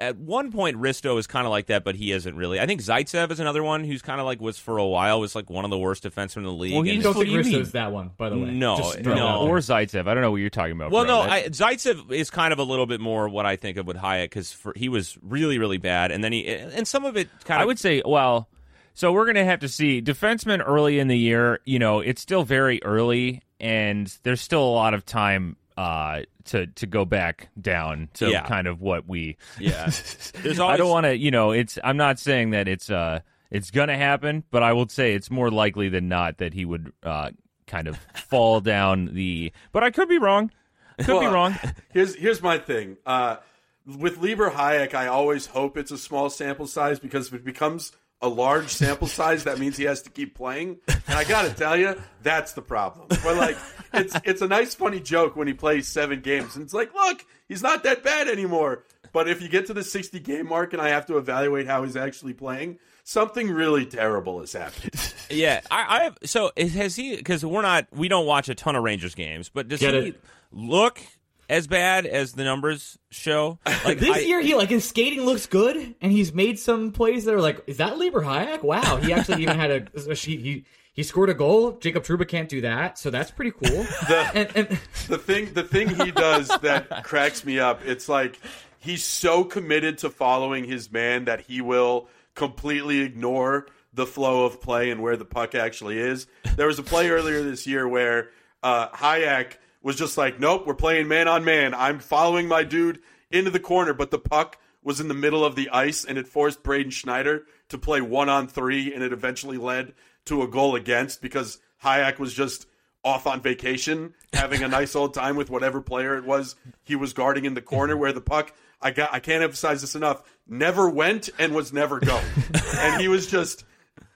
Speaker 5: at one point Risto is kind of like that, but he isn't really. I think Zaitsev is another one who's kind of like was for a while was like one of the worst defensemen in the league.
Speaker 6: Well,
Speaker 5: and-
Speaker 6: he's-
Speaker 1: don't
Speaker 6: what
Speaker 1: think
Speaker 6: do you mean?
Speaker 1: that one, by the way.
Speaker 5: No,
Speaker 1: Just
Speaker 5: no.
Speaker 1: throw that out
Speaker 6: or. Zaitsev. I don't know what you're talking about.
Speaker 5: well,
Speaker 6: bro.
Speaker 5: no, I, Zaitsev is kind of a little bit more what I think of with Hajek because he was really, really bad, and then he and some of it kind of
Speaker 6: I would say, well, so we're going to have to see defensemen early in the year. You know, it's still very early, and there's still a lot of time uh, to to go back down to
Speaker 5: Yeah.
Speaker 6: kind of what we.
Speaker 5: yeah. [LAUGHS] There's
Speaker 6: I don't want to, you know, it's. I'm not saying that it's uh it's going to happen, but I will say it's more likely than not that he would uh kind of [LAUGHS] fall down the. But I could be wrong. Could be wrong. [LAUGHS]
Speaker 3: Here's here's my thing. Uh, with Libor Hajek, I always hope it's a small sample size because if it becomes a large sample size, that means he has to keep playing. And I got to tell you, that's the problem. But like, it's it's a nice, funny joke when he plays seven games, and it's like, look, he's not that bad anymore. But if you get to the 60 game mark and I have to evaluate how he's actually playing, something really terrible has happened.
Speaker 5: Yeah, I, I have. So has he? Because we're not, we don't watch a ton of Rangers games, but does
Speaker 1: Get
Speaker 5: he
Speaker 1: it.
Speaker 5: look as bad as the numbers show? [LAUGHS] Like
Speaker 1: This
Speaker 5: I-
Speaker 1: year, he like his skating looks good, and he's made some plays that are like, is that Libor Hajek? Wow, he actually even had a, [LAUGHS] a he, he he scored a goal. Jacob Trouba can't do that, so that's pretty cool. [LAUGHS] and, and
Speaker 3: the thing the thing he does that cracks me up it's like he's so committed to following his man that he will completely ignore the flow of play and where the puck actually is there was a play earlier this year where uh, Hajek was just like nope we're playing man on man i'm following my dude into the corner but the puck was in the middle of the ice and it forced Braden Schneider to play one on three and it eventually led to a goal against because Hajek was just off on vacation, having a nice old time with whatever player it was he was guarding in the corner where the puck I got I can't emphasize this enough, never went and was never going. and he was just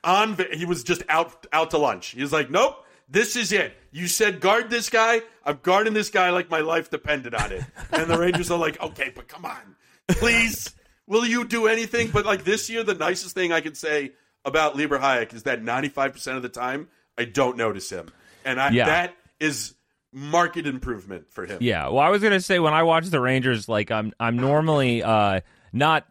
Speaker 3: on he was just out out to lunch. He was like, "Nope, this is it. You said guard this guy. I'm guarding this guy like my life depended on it." And the Rangers are like, "Okay, but come on. Please, will you do anything?" But like this year the nicest thing I could say about Libor Hajek is that 95% of the time I don't notice him. And I,
Speaker 6: Yeah.
Speaker 3: that is market improvement for him.
Speaker 6: Yeah. Well, I was gonna say when I watch the Rangers, like I'm I'm normally uh not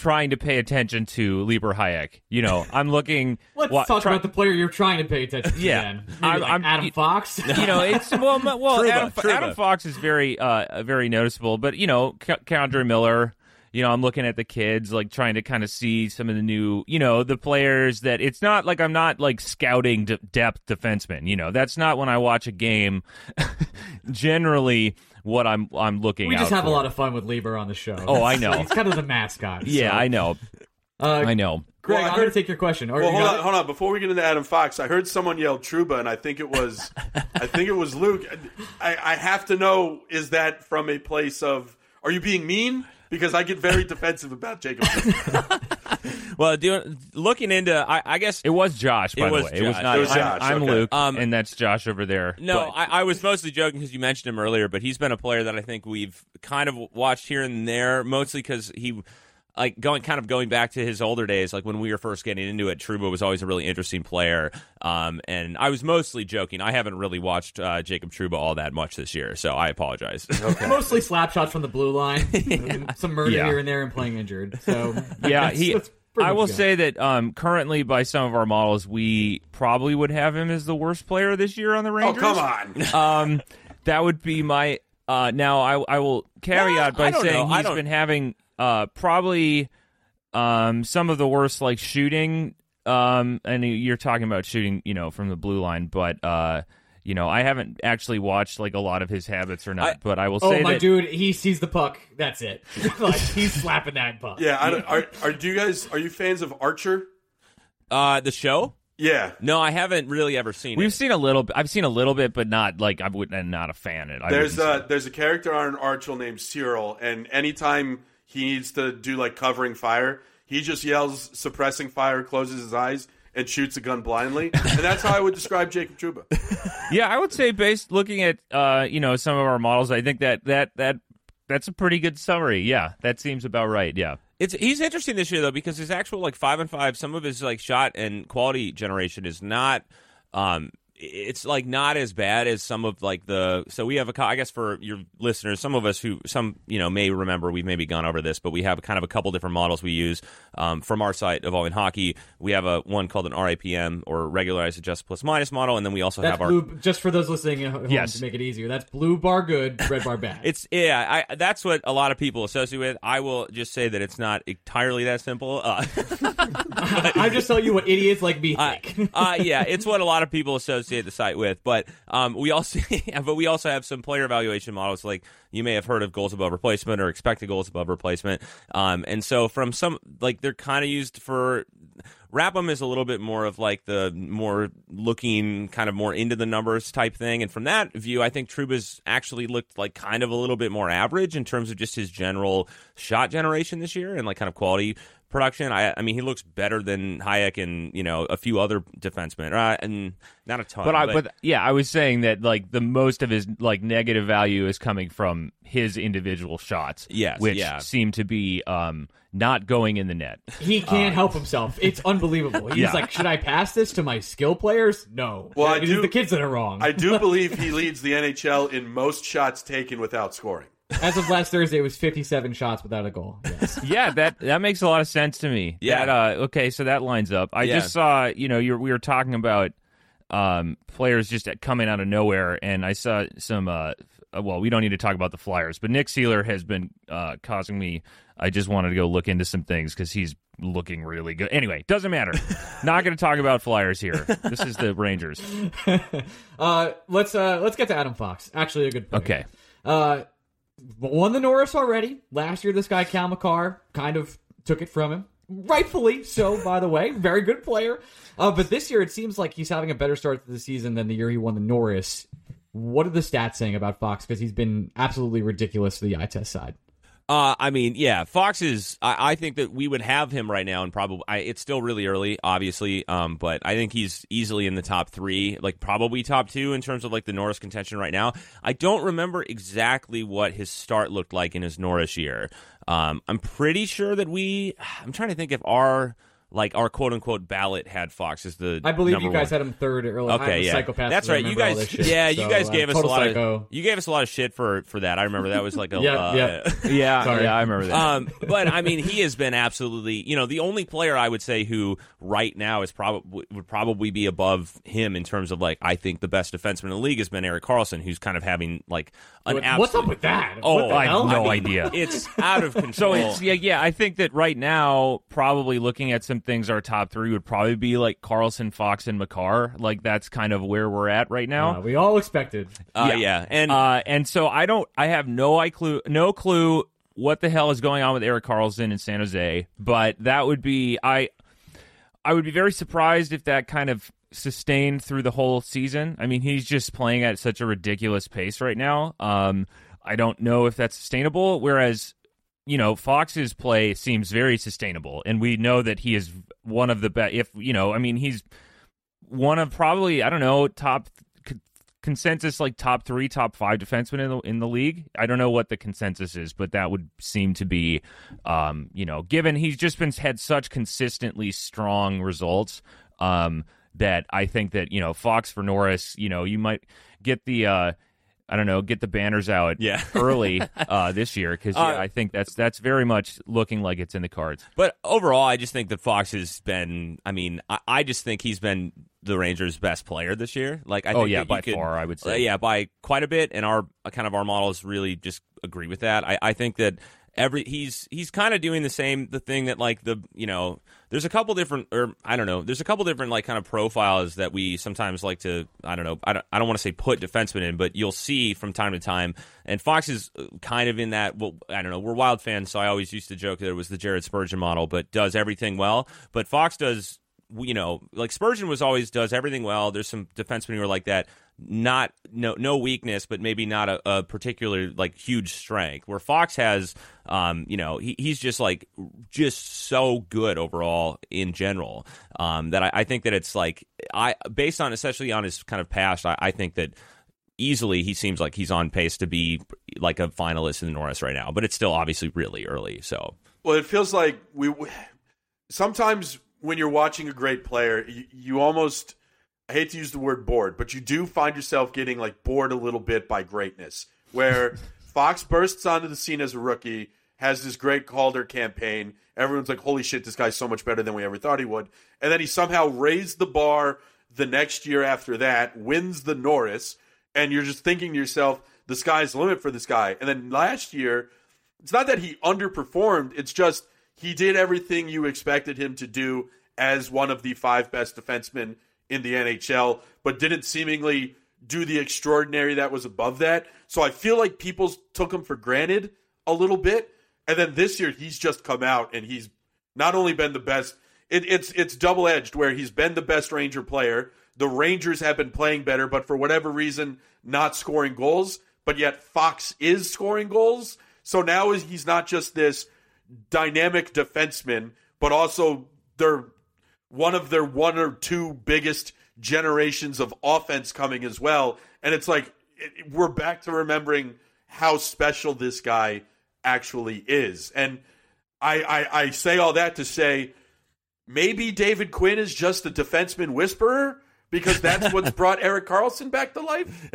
Speaker 6: trying to pay attention to Libor Hajek. You know, I'm looking. [LAUGHS]
Speaker 1: let's
Speaker 6: wa-
Speaker 1: talk
Speaker 6: try-
Speaker 1: about the player you're trying to pay attention to.
Speaker 6: Yeah.
Speaker 1: then.
Speaker 6: I'm-
Speaker 1: like
Speaker 6: I'm-
Speaker 1: Adam Fox. [LAUGHS]
Speaker 6: you know, it's well, well,
Speaker 5: Trouba,
Speaker 6: Adam,
Speaker 5: Trouba.
Speaker 6: Adam Fox is very, uh, very noticeable. But you know, K- K'Andre Miller. You know, I'm looking at the kids, like trying to kind of see some of the new, you know, the players that it's not like I'm not like scouting de- depth defensemen. You know, that's not when I watch a game. [LAUGHS] generally, what I'm I'm looking. At.
Speaker 1: We just
Speaker 6: out
Speaker 1: have a lot of fun with Libor on the show.
Speaker 6: Oh, I know.
Speaker 1: He's kind of the mascot.
Speaker 6: Yeah,
Speaker 1: so.
Speaker 6: I know.
Speaker 1: Uh,
Speaker 6: I know.
Speaker 1: Greg,
Speaker 3: Well, I
Speaker 1: I'm going to take your question. Or
Speaker 3: Well,
Speaker 1: you
Speaker 3: hold on,
Speaker 1: it?
Speaker 3: hold on. Before we get into Adam Fox, I heard someone yell Trouba, and I think it was, I think it was Luke. I, I have to know: is that from a place of? Are you being mean? Because I get very defensive about Jacob. [LAUGHS] Trouba. [LAUGHS]
Speaker 5: well, doing looking into, I, I guess
Speaker 6: It was Josh, by
Speaker 5: It
Speaker 6: the
Speaker 5: was
Speaker 6: way. It was not.
Speaker 3: It was
Speaker 6: I'm, I'm
Speaker 3: okay.
Speaker 6: Luke,
Speaker 5: Um,
Speaker 6: and that's Josh over there.
Speaker 5: No, I, I was mostly joking because you mentioned him earlier, but he's been a player that I think we've kind of watched here and there, mostly because he, like going kind of going back to his older days, like when we were first getting into it. Trouba was always a really interesting player, um, and I was mostly joking. I haven't really watched uh, Jacob Trouba all that much this year, so I apologize. [LAUGHS]
Speaker 1: Mostly slap shots from the blue line, [LAUGHS] and some murder
Speaker 6: Yeah.
Speaker 1: here and there, and playing injured. So [LAUGHS]
Speaker 6: yeah,
Speaker 1: that's-
Speaker 6: he.
Speaker 1: that's
Speaker 6: I will
Speaker 1: good.
Speaker 6: say that um, currently, by some of our models, we probably would have him as the worst player this year on the Rangers.
Speaker 3: oh come on!
Speaker 6: um, that would be my. Uh, now I I will caveat
Speaker 5: Well, I
Speaker 6: by saying
Speaker 5: know. I
Speaker 6: he's
Speaker 5: don't-
Speaker 6: been having uh probably um some of the worst like shooting um and you're talking about shooting you know from the blue line but uh you know I haven't actually watched like a lot of his habits or not
Speaker 5: I-
Speaker 6: but I will
Speaker 1: Oh
Speaker 6: say oh
Speaker 1: my
Speaker 6: that
Speaker 1: dude, he sees the puck. That's it. [LAUGHS] like he's slapping that puck.
Speaker 3: Yeah, I don't, are are do you guys are you fans of Archer?
Speaker 5: uh, the show?
Speaker 3: Yeah,
Speaker 5: No, I haven't really ever seen
Speaker 6: we've
Speaker 5: it.
Speaker 6: seen a little bit I've seen a little bit but not like I would I'm not a fan of it I
Speaker 3: there's a there's a character on Archer named Cyril, and anytime he needs to do like covering fire, he just yells suppressing fire, closes his eyes, and shoots a gun blindly, and that's how I would describe Jacob Trouba. [LAUGHS]
Speaker 6: Yeah, I would say based looking at uh, you know, some of our models, I think that that that that's a pretty good summary. Yeah, that seems about right. Yeah.
Speaker 5: It's he's interesting this year though because his actual like five and five, some of his like shot and quality generation is not. Um, it's like not as bad as some of like the. So we have a I guess for your listeners, some of us who some you know may remember we've maybe gone over this, but we have kind of a couple different models we use um, from our site Evolving Hockey. We have a one called an RAPM or regularized adjust plus minus model, and then we also
Speaker 1: That's
Speaker 5: have our.
Speaker 1: Just for those listening at
Speaker 6: Yes.
Speaker 1: to make it easier, that's blue bar good, red bar bad. [LAUGHS]
Speaker 5: It's yeah, I, that's what a lot of people associate with. I will just say that it's not entirely that simple. Uh, [LAUGHS] [LAUGHS]
Speaker 1: I'm just telling you what idiots like me
Speaker 5: Uh,
Speaker 1: think.
Speaker 5: uh, yeah, it's what a lot of people associate the site with. But um, we also, [LAUGHS] but we also have some player evaluation models. Like you may have heard of goals above replacement or expected goals above replacement. Um, and so from some, like they're kind of used for RAPM is a little bit more of like the more looking, kind of more into the numbers type thing. And from that view, I think Trouba's actually looked like kind of a little bit more average in terms of just his general shot generation this year and like kind of quality production. I, I mean, he looks better than Hajek and you know a few other defensemen, uh, and not a ton.
Speaker 6: But I, but yeah, I was saying that like the most of his like negative value is coming from his individual shots,
Speaker 5: Yes,
Speaker 6: which
Speaker 5: yeah.
Speaker 6: seem to be um not going in the net.
Speaker 1: He can't help himself. It's [LAUGHS] unbelievable. He's
Speaker 6: Yeah.
Speaker 1: like, should I pass this to my skill players? No.
Speaker 3: Well, I do-
Speaker 1: the kids that are wrong.
Speaker 3: I do [LAUGHS] believe he leads the NHL in most shots taken without scoring.
Speaker 1: As of last Thursday, it was 57 shots without a goal. Yes. [LAUGHS]
Speaker 6: yeah, that that makes a lot of sense to me.
Speaker 5: Yeah.
Speaker 6: That, uh, okay, so that lines up. I
Speaker 5: Yeah.
Speaker 6: just saw, you know, you're, we were talking about um, players just coming out of nowhere, and I saw some. Uh, well, we don't need to talk about the Flyers, but Nick Seeler has been uh, causing me. I just wanted to go look into some things because he's looking really good. Anyway, doesn't matter. [LAUGHS] Not going to talk about Flyers here. This is the [LAUGHS] Rangers.
Speaker 1: uh, let's uh, let's get to Adam Fox. Actually, a good point.
Speaker 6: Okay.
Speaker 1: Uh, won the Norris already. Last year, this guy Cale Makar kind of took it from him. Rightfully so, by the way. Very good player. Uh, but this year, it seems like he's having a better start to the season than the year he won the Norris. What are the stats saying about Fox? Because he's been absolutely ridiculous to the eye test side.
Speaker 5: Uh, I mean, yeah, Fox is. I, I think that we would have him right now, and probably I, it's still really early, obviously. Um, but I think he's easily in the top three, like probably top two in terms of like the Norris contention right now. I don't remember exactly what his start looked like in his Norris year. Um, I'm pretty sure that we. I'm trying to think if our like our quote unquote ballot had Fox as the.
Speaker 1: I believe you guys
Speaker 5: one.
Speaker 1: had him third early. I'm
Speaker 5: Okay,
Speaker 1: a
Speaker 5: yeah,
Speaker 1: psychopath
Speaker 5: that's right. You guys,
Speaker 1: shit,
Speaker 5: yeah, you
Speaker 1: so,
Speaker 5: guys
Speaker 1: uh,
Speaker 5: gave us a lot
Speaker 1: psycho.
Speaker 5: of you gave us a lot of shit for for that. I remember that was like a [LAUGHS]
Speaker 1: Yeah,
Speaker 5: uh,
Speaker 1: yeah. [LAUGHS]
Speaker 6: Yeah,
Speaker 1: Sorry.
Speaker 6: yeah, I remember that.
Speaker 5: um, but I mean, he has been absolutely, you know, the only player I would say who right now is probably would probably be above him in terms of like I think the best defenseman in the league has been Erik Karlsson, who's kind of having like an
Speaker 1: What-
Speaker 5: absolute.
Speaker 1: What's up with that?
Speaker 5: Oh,
Speaker 6: I have
Speaker 1: hell?
Speaker 6: no
Speaker 1: mean,
Speaker 6: idea. [LAUGHS]
Speaker 5: It's out of control.
Speaker 6: So it's yeah, yeah. I think that right now, probably looking at some things, our top three would probably be like Karlsson, Fox, and Makar. Like that's kind of where we're at right now.
Speaker 1: Uh, we all expected.
Speaker 5: uh, yeah. and
Speaker 6: uh, and so I don't, I have no I clue, no clue what the hell is going on with Erik Karlsson in San Jose. But that would be I, I would be very surprised if that kind of sustained through the whole season. I mean, he's just playing at such a ridiculous pace right now. Um, I don't know if that's sustainable. Whereas you know, Fox's play seems very sustainable, and we know that he is one of the best. If you know, I mean, he's one of probably I don't know top consensus like top three, top five defensemen in the in the league. I don't know what the consensus is, but that would seem to be, um, you know, given he's just been had such consistently strong results. Um, that I think that you know Fox for Norris, you know, you might get the. Uh, I don't know, get the banners out
Speaker 5: Yeah. [LAUGHS]
Speaker 6: early uh, this year because yeah,
Speaker 5: Uh,
Speaker 6: I think that's that's very much looking like it's in the cards.
Speaker 5: But overall, I just think that Fox has been. I mean, I, I just think he's been the Rangers' best player this year. Like, I
Speaker 6: Oh,
Speaker 5: think
Speaker 6: yeah, by
Speaker 5: could-
Speaker 6: far, I would say.
Speaker 5: uh, yeah, by quite a bit. And our kind of our models really just agree with that. I, I think that every he's he's kind of doing the same the thing that like the you know there's a couple different or I don't know there's a couple different like kind of profiles that we sometimes like to I don't know I don't, I don't want to say put defensemen in but you'll see from time to time. And Fox is uh, kind of in that well I don't know we're Wild fans so I always used to joke that it was the Jared Spurgeon model but does everything well. But Fox does you know, like Spurgeon was always does everything well. There's some defensemen who are like that, not no no weakness, but maybe not a, a particular like huge strength. Where Fox has, um, you know, he, he's just like just so good overall in general um, that I, I think that it's like I based on especially on his kind of past, I, I think that easily he seems like he's on pace to be like a finalist in the Norris right now, but it's still obviously really early. So
Speaker 3: Well, it feels like we we- sometimes when you're watching a great player, you, you almost I hate to use the word bored, but you do find yourself getting like bored a little bit by greatness. Where [LAUGHS] Fox bursts onto the scene as a rookie, has this great Calder campaign. Everyone's like, "Holy shit, this guy's so much better than we ever thought he would." And then he somehow raised the bar the next year after that, wins the Norris, and you're just thinking to yourself, "The sky's the limit for this guy." And then last year, it's not that he underperformed, it's just he did everything you expected him to do as one of the five best defensemen in the NHL, but didn't seemingly do the extraordinary that was above that. So I feel like people took him for granted a little bit. And then this year, he's just come out and he's not only been the best it, it's it's double edged where he's been the best Ranger player. The Rangers have been playing better, but for whatever reason, not scoring goals. But yet Fox is scoring goals. So now he's not just this dynamic defenseman, but also they're one of their one or two biggest generations of offense coming as well. And it's like it, we're back to remembering how special this guy actually is. And I, I, I say all that to say maybe David Quinn is just a defenseman whisperer because that's [LAUGHS] what's brought Erik Karlsson back to life.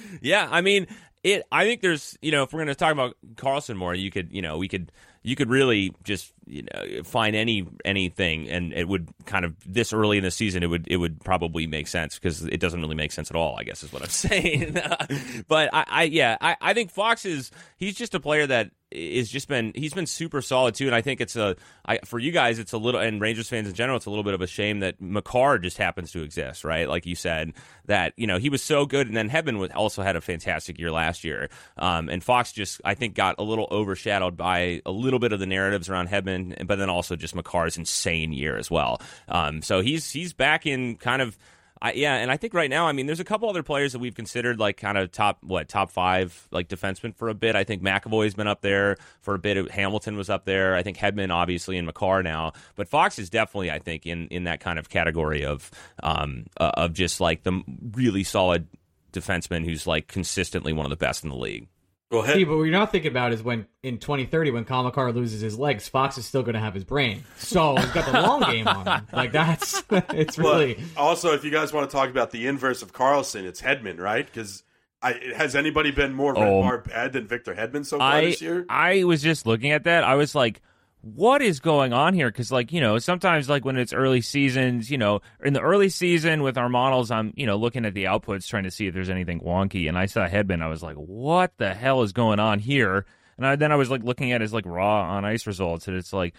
Speaker 3: [LAUGHS]
Speaker 5: yeah, I mean, it. I think there's, you know, if we're going to talk about Karlsson more, you could, you know, we could you could really just you know find any anything and it would kind of this early in the season it would it would probably make sense because it doesn't really make sense at all i guess is what i'm [LAUGHS] saying. [LAUGHS] But I, I yeah I, I think fox is he's just a player that is just been he's been super solid too and i think it's a I, for you guys it's a little and rangers fans in general it's a little bit of a shame that Makar just happens to exist right? Like you said that you know he was so good and then Hedman also had a fantastic year last year. Um, and fox just i think got a little overshadowed by a little bit of the narratives around Hedman but then also just Makar's insane year as well. Um, so he's he's back in kind of I, yeah, and I think right now, I mean, there's a couple other players that we've considered like kind of top what top five like defensemen for a bit. I think McAvoy's been up there for a bit. Hamilton was up there. I think Hedman obviously and Makar now, but Fox is definitely I think in in that kind of category of um uh, of just like the really solid defenseman who's like consistently one of the best in the league.
Speaker 3: Go ahead.
Speaker 1: See, but what you're not thinking about is when in 2030, when Kyle Makar loses his legs, Fox is still going to have his brain. So he's got the long game on him. [LAUGHS] Like that's [LAUGHS] it's really.
Speaker 3: But also, if you guys want to talk about the inverse of Karlsson, it's Hedman, right? Because has anybody been more oh. red
Speaker 6: Oh.
Speaker 3: bar bad than Victor Hedman so far
Speaker 6: I
Speaker 3: this year?
Speaker 6: I was just looking at that. I was like, what is going on here? Because like you know, sometimes like when it's early seasons, you know, in the early season with our models, I'm you know looking at the outputs trying to see if there's anything wonky, and I saw Hedman. I was like, what the hell is going on here? And I, then I was like looking at his like raw on ice results, and it's like.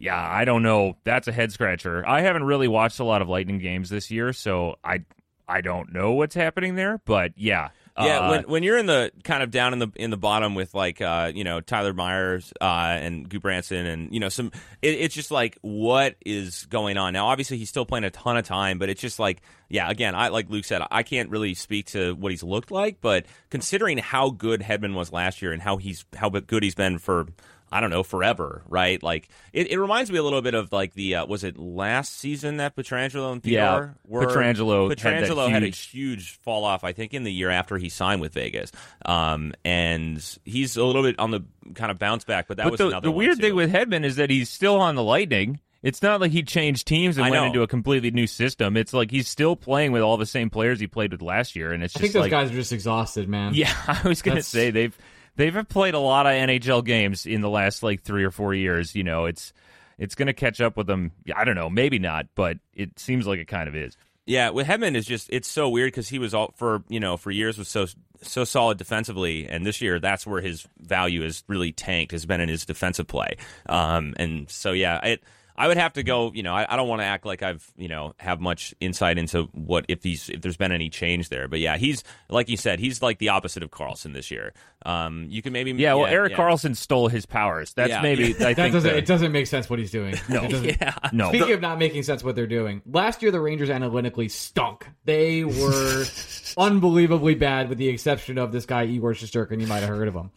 Speaker 6: Yeah, I don't know. That's a head scratcher. I haven't really watched a lot of Lightning games this year, so I I don't know what's happening there. But yeah,
Speaker 5: Yeah,
Speaker 6: uh,
Speaker 5: when when you're in the kind of down in the in the bottom with like uh, you know Tyler Myers uh, and Branson and you know some, it, it's just like what is going on now. Obviously, he's still playing a ton of time, but it's just like yeah. Again, I like Luke said, I can't really speak to what he's looked like, but considering how good Hedman was last year and how he's how good he's been for. I don't know, forever, right? Like it, it reminds me a little bit of like the uh, was it last season that Pietrangelo and
Speaker 6: Yeah,
Speaker 5: Theodore were
Speaker 6: Pietrangelo had that
Speaker 5: Pietrangelo had a
Speaker 6: huge-
Speaker 5: huge fall off, I think, in the year after he signed with Vegas. Um, and he's a little bit on the kind of bounce back, but that
Speaker 6: but
Speaker 5: was
Speaker 6: the,
Speaker 5: another
Speaker 6: the
Speaker 5: one,
Speaker 6: weird
Speaker 5: too.
Speaker 6: thing with Hedman is that he's still on the Lightning. It's not like he changed teams and
Speaker 5: I
Speaker 6: went
Speaker 5: know.
Speaker 6: into a completely new system. It's like he's still playing with all the same players he played with last year, and it's
Speaker 1: I
Speaker 6: just
Speaker 1: think those
Speaker 6: like,
Speaker 1: guys are just exhausted, man. [LAUGHS]
Speaker 6: yeah, I was gonna
Speaker 1: That's-
Speaker 6: say they've they've played a lot of NHL games in the last like three or four years. You know, it's it's gonna catch up with them. I don't know, maybe not, but it seems like it kind of is.
Speaker 5: Yeah, with Hedman is just it's so weird because he was all for you know for years was so so solid defensively, and this year that's where his value is really tanked has been in his defensive play. Um, and so yeah, it I would have to go. You know, I, I don't want to act like I've you know have much insight into what if he's if there's been any change there. But yeah, he's like you said, he's like the opposite of Karlsson this year. Um, you can maybe
Speaker 6: Yeah, well, Erik
Speaker 5: yeah.
Speaker 6: Karlsson stole his powers. That's
Speaker 5: Yeah.
Speaker 6: maybe I [LAUGHS]
Speaker 1: That
Speaker 6: think
Speaker 1: doesn't
Speaker 6: the-
Speaker 1: it doesn't make sense what he's doing.
Speaker 6: No.
Speaker 1: It [LAUGHS]
Speaker 5: Yeah.
Speaker 6: no.
Speaker 1: Speaking of not making sense what they're doing, last year the Rangers analytically stunk. They were [LAUGHS] unbelievably bad, with the exception of this guy Igor Shesterkin. You might have heard of him.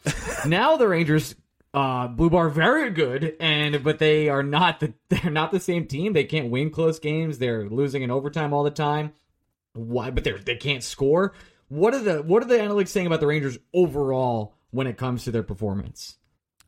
Speaker 1: now the Rangers, uh, blue bar, very good, and but they are not the [LAUGHS] they're not the same team. They can't win close games. They're losing in overtime all the time. Why? But they they can't score. What are the what are the analytics saying about the Rangers overall when it comes to their performance?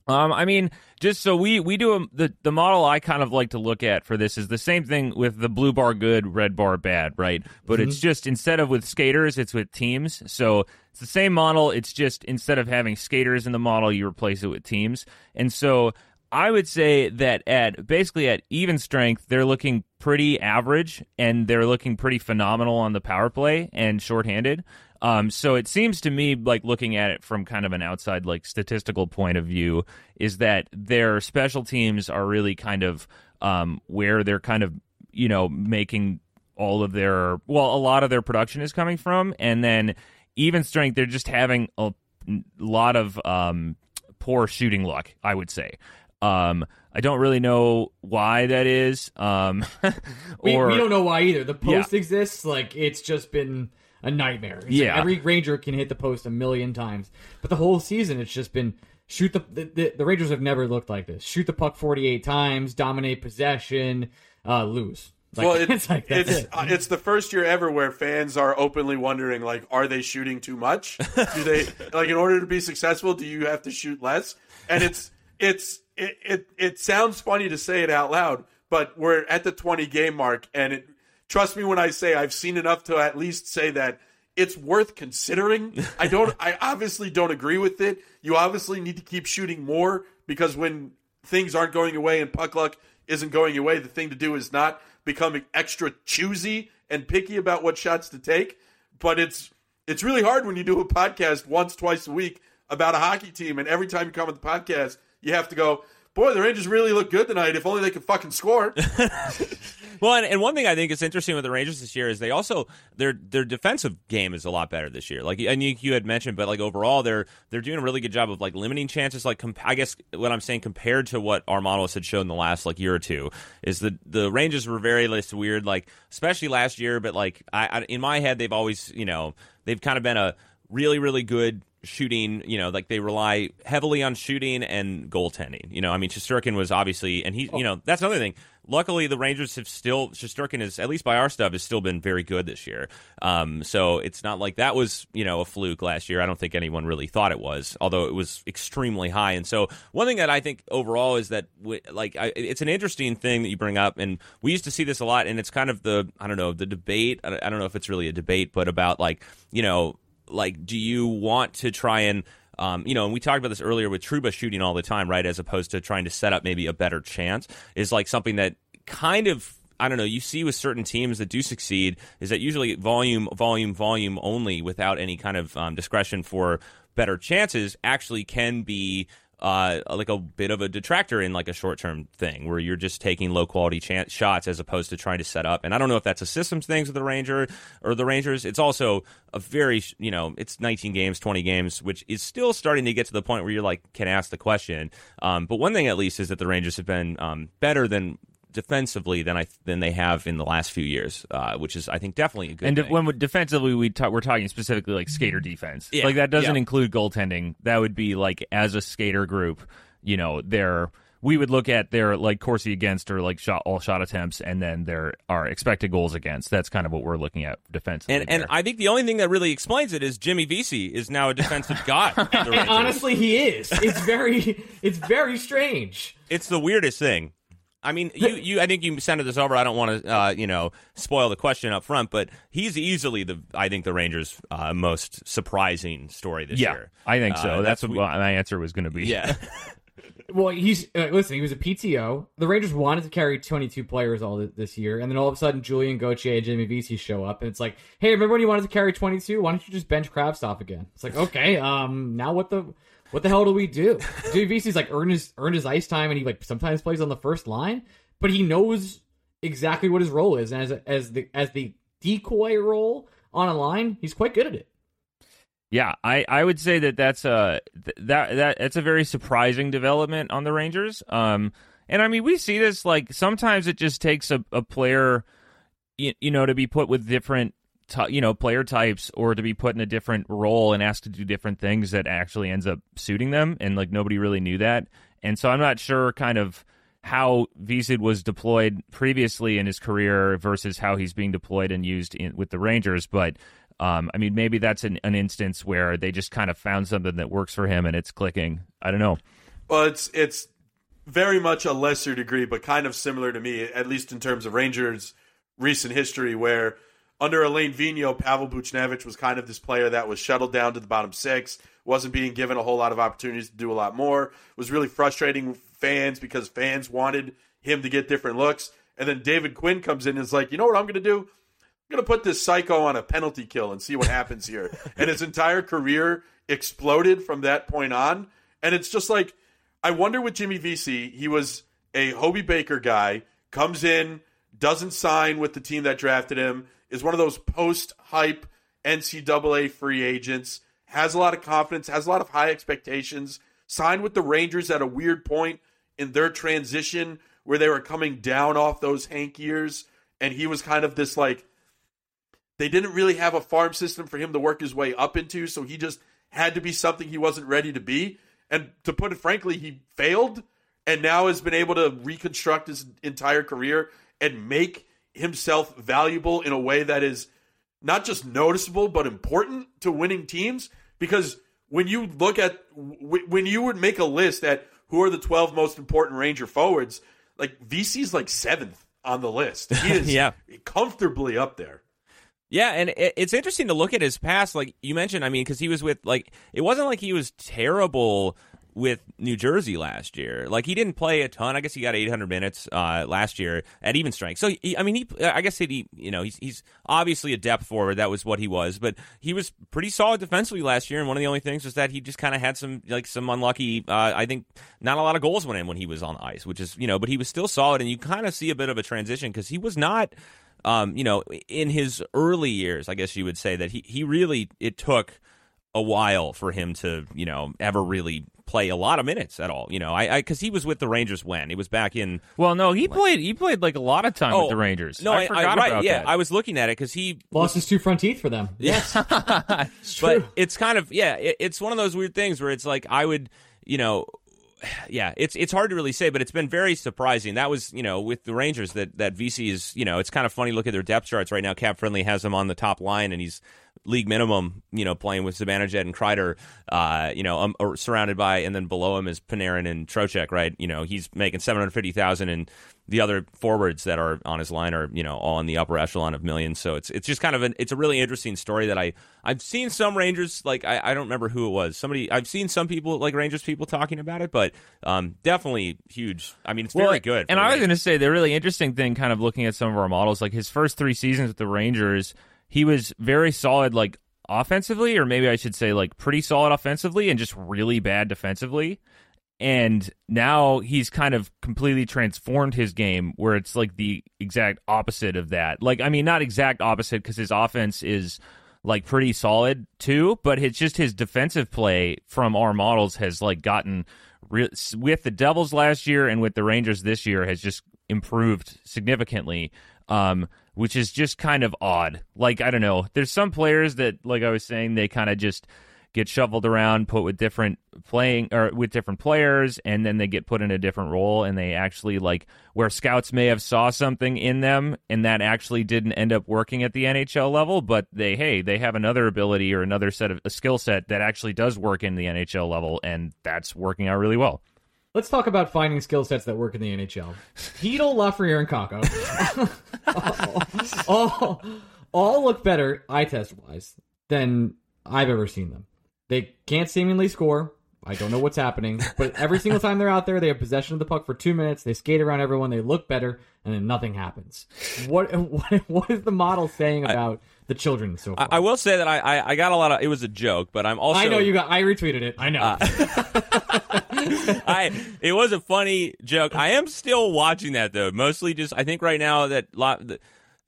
Speaker 6: Um, I mean, just so we we do a, the the model I kind of like to look at for this is the same thing with the blue bar good, red bar bad, right? But it's just instead of with skaters, it's with teams. So it's the same model. It's just instead of having skaters in the model, you replace it with teams. And so I would say that at basically at even strength, they're looking pretty average and they're looking pretty phenomenal on the power play and shorthanded. Um, so it seems to me like looking at it from kind of an outside like statistical point of view is that their special teams are really kind of um, where they're kind of you know making all of their well a lot of their production is coming from and then even strength they're just having a lot of um, poor shooting luck I would say Um, I don't really know why that is. Um, [LAUGHS]
Speaker 1: We,
Speaker 6: or
Speaker 1: we don't know why either. The post exists, like it's just been a nightmare. It's like
Speaker 6: Yeah.
Speaker 1: every Ranger can hit the post a million times, but the whole season it's just been shoot the the, the, the Rangers have never looked like this. Shoot the puck forty eight times, dominate possession, uh, lose. Like,
Speaker 3: well, it,
Speaker 1: it's like
Speaker 3: it's
Speaker 1: it.
Speaker 3: uh, it's the first year ever where fans are openly wondering, like, are they shooting too much? Do they [LAUGHS] like in order to be successful? Do you have to shoot less? And it's it's it it, it sounds funny to say it out loud, but we're at the twenty game mark, and it trust me when I say I've seen enough to at least say that it's worth considering. I don't. [LAUGHS] I obviously don't agree with it. You obviously need to keep shooting more because when things aren't going away and puck luck isn't going away, the thing to do is not become extra choosy and picky about what shots to take. But it's it's really hard when you do a podcast once, twice a week about a hockey team, and every time you come on the podcast, you have to go, "Boy, the Rangers really look good tonight. If only they could fucking score." [LAUGHS]
Speaker 5: Well, and, and one thing I think is interesting with the Rangers this year is they also their their defensive game is a lot better this year. Like and you, you had mentioned, but like overall they're they're doing a really good job of like limiting chances. Like comp- I guess what I'm saying compared to what our models had shown the last like year or two is that the Rangers were very less weird. Like especially last year, but like I, I in my head they've always you know they've kind of been a really really good shooting, you know, like they rely heavily on shooting and goaltending. You know, I mean, Shesterkin was obviously, and he, you know, that's another thing. Luckily, the Rangers have still, Shesterkin is, at least by our stuff, has still been very good this year. Um, so it's not like that was, you know, a fluke last year. I don't think anyone really thought it was, although it was extremely high. And so one thing that I think overall is that, w- like, I, it's an interesting thing that you bring up, and we used to see this a lot, and it's kind of the, I don't know, the debate. I don't know if it's really a debate, but about like, you know, like do you want to try and um, you know, and we talked about this earlier with Trouba shooting all the time, right? As opposed to trying to set up maybe a better chance, is like something that kind of I don't know. You see with certain teams that do succeed is that usually volume, volume, volume only, without any kind of um, discretion for better chances, actually can be uh, like a bit of a detractor in like a short term thing where you're just taking low quality chance shots as opposed to trying to set up. And I don't know if that's a systems thing with the Ranger or the Rangers. It's also a very you know it's 19 games, 20 games, which is still starting to get to the point where you're like can ask the question. Um, but one thing at least is that the Rangers have been um, better than defensively than I than they have in the last few years, uh, which is I think definitely a good.
Speaker 6: And
Speaker 5: thing.
Speaker 6: when we, defensively, we ta- we're talking specifically like skater defense.
Speaker 5: Yeah,
Speaker 6: Like that doesn't
Speaker 5: yeah.
Speaker 6: include goaltending. That would be like as a skater group, you know, their we would look at their like Corsi against or like shot all shot attempts, and then their our expected goals against. That's kind of what we're looking at defensively.
Speaker 5: and and. I think the only thing that really explains it is Jimmy Vesey is now a defensive [LAUGHS] god.
Speaker 1: And honestly, he is. It's very, it's very strange.
Speaker 5: it's the weirdest thing. I mean, you, you. I think you sent this over. I don't want to, uh, you know, spoil the question up front, but he's easily the, I think, the Rangers' uh, most surprising story this
Speaker 6: yeah,
Speaker 5: year.
Speaker 6: I think so.
Speaker 5: Uh,
Speaker 6: that's,
Speaker 5: we-
Speaker 6: what my answer was going to be.
Speaker 5: Yeah, [LAUGHS]
Speaker 1: Well, he's uh, listen. He was a PTO. The Rangers wanted to carry 22 players all th- this year, and then all of a sudden, Julian Gauthier and Jimmy Vesey show up, and it's like, hey, remember when you wanted to carry 22? Why don't you just bench Kravtsov again? It's like, okay, um, now what the what the hell do we do? Vesey's like earned his earned his ice time, and he like sometimes plays on the first line, but he knows exactly what his role is, and as as the as the decoy role on a line, he's quite good at it.
Speaker 6: Yeah, I, I would say that that's a th- that that that's a very surprising development on the Rangers. Um, and I mean we see this like sometimes it just takes a, a player, you, you know, to be put with different you know player types or to be put in a different role and asked to do different things that actually ends up suiting them. And like nobody really knew that. And so I'm not sure kind of how Vesey was deployed previously in his career versus how he's being deployed and used in, with the Rangers, but. Um, I mean, maybe that's an, an instance where they just kind of found something that works for him and it's clicking. I don't know.
Speaker 3: Well, it's it's very much a lesser degree, but kind of similar to me, at least in terms of Rangers' recent history, where under Alain Vigneault, Pavel Buchnevich was kind of this player that was shuttled down to the bottom six, wasn't being given a whole lot of opportunities to do a lot more, it was really frustrating fans because fans wanted him to get different looks. And then David Quinn comes in and is like, you know what I'm going to do? I'm going to put this psycho on a penalty kill and see what happens here. [LAUGHS] and his entire career exploded from that point on. And it's just like, I wonder with Jimmy Vesey, he was a Hobey Baker guy, comes in, doesn't sign with the team that drafted him, is one of those post hype NCAA free agents, has a lot of confidence, has a lot of high expectations, signed with the Rangers at a weird point in their transition where they were coming down off those Hank years, and he was kind of this like they didn't really have a farm system for him to work his way up into, so he just had to be something he wasn't ready to be. And to put it frankly, he failed and now has been able to reconstruct his entire career and make himself valuable in a way that is not just noticeable but important to winning teams because when you look at when you would make a list at who are the 12 most important ranger forwards like Vesey's like 7th on the list he [LAUGHS] is
Speaker 5: Yeah.
Speaker 3: comfortably up there
Speaker 5: Yeah, and it's interesting to look at his past. Like you mentioned, I mean, because he was with like it wasn't like he was terrible with New Jersey last year. Like he didn't play a ton. I guess he got 800 minutes uh, last year at even strength. So he, I mean, he I guess he you know he's he's obviously a depth forward. That was what he was, but he was pretty solid defensively last year. And one of the only things was that he just kind of had some like some unlucky. Uh, I think not a lot of goals went in when he was on ice, which is you know, but he was still solid. And you kind of see a bit of a transition because he was not um, you know, in his early years, I guess you would say that he, he really, it took a while for him to, you know, ever really play a lot of minutes at all. You know, I, I, cause he was with the Rangers when he was back in.
Speaker 6: Well, no, he played. He played like a lot of time
Speaker 5: Oh,
Speaker 6: with the Rangers.
Speaker 5: No,
Speaker 6: I,
Speaker 5: I,
Speaker 6: forgot
Speaker 5: right.
Speaker 6: about
Speaker 5: yeah.
Speaker 6: that.
Speaker 5: I was looking at it cause he,
Speaker 1: Lost his two front teeth for them. Yes, [LAUGHS] it's true.
Speaker 5: but it's kind of, yeah, it, it's one of those weird things where it's like, I would, you know, [SIGHS] yeah, it's it's hard to really say, but it's been very surprising. That was, you know, with the Rangers that that Vesey is, you know, it's kind of funny. Look at their depth charts right now. Cap Friendly has him on the top line, and he's league minimum, you know, playing with Zibanejad and Kreider, uh, you know, um, or surrounded by, and then below him is Panarin and Trocheck, right? You know, he's making seven hundred fifty thousand, and the other forwards that are on his line are, you know, all in the upper echelon of millions. So it's it's just kind of an it's a really interesting story that I I've seen some Rangers like I, I don't remember who it was. Somebody I've seen some people like Rangers people talking about it, but um, definitely huge. I mean, it's very good.
Speaker 6: And I was going to say the really interesting thing, kind of looking at some of our models, like his first three seasons with the Rangers, he was very solid, like offensively, or maybe I should say, like pretty solid offensively, and just really bad defensively. And now he's kind of completely transformed his game, where it's like the exact opposite of that. Like, I mean, not exact opposite because his offense is like pretty solid too, but it's just his defensive play from our models has like gotten re- with the Devils last year and with the Rangers this year has just improved significantly. Um, which is just kind of odd. Like I don't know, there's some players that, like I was saying, they kind of just get shuffled around, put with different playing or with different players, and then they get put in a different role, and they actually like where scouts may have saw something in them, and that actually didn't end up working at the NHL level, but they hey they have another ability or another set of a skill set that actually does work in the NHL level, and that's working out really well.
Speaker 1: Let's talk about finding skill sets that work in the NHL. Chytil, Lafreniere, and Kakko [LAUGHS] all, all look better eye test wise than I've ever seen them. They can't seemingly score. I don't know what's happening, but every single time they're out there, they have possession of the puck for two minutes. They skate around everyone. They look better, and then nothing happens. What [LAUGHS] what, what is the model saying about the children so far?
Speaker 5: I, I will say that I, I I got a lot of it was a joke, but I'm also
Speaker 1: I know you got. I retweeted it. I know.
Speaker 5: Uh, [LAUGHS] I it was a funny joke. I am still watching that though. Mostly just I think right now that La, the,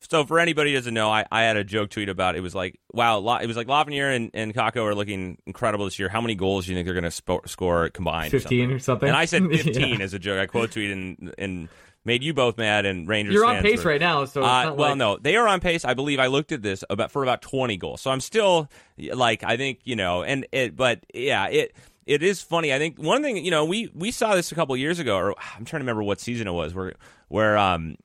Speaker 5: so for anybody who doesn't know, I, I had a joke tweet about it. was like wow, La, it was like Lafreniere and and Kakko are looking incredible this year. How many goals do you think they're going to sp- score combined? or
Speaker 1: Fifteen or something.
Speaker 5: And I said [LAUGHS] 15
Speaker 1: Yeah.
Speaker 5: as a joke. I quote tweeted and and made you both mad and Rangers.
Speaker 1: You're on pace
Speaker 5: were-
Speaker 1: right now, so
Speaker 5: uh, well,
Speaker 1: like-
Speaker 5: no, they are on pace. I believe I looked at this about for about 20 goals. So I'm still like I think you know, and it, but yeah, it it is funny. I think one thing you know we we saw this a couple years ago, or I'm trying to remember what season it was, where where um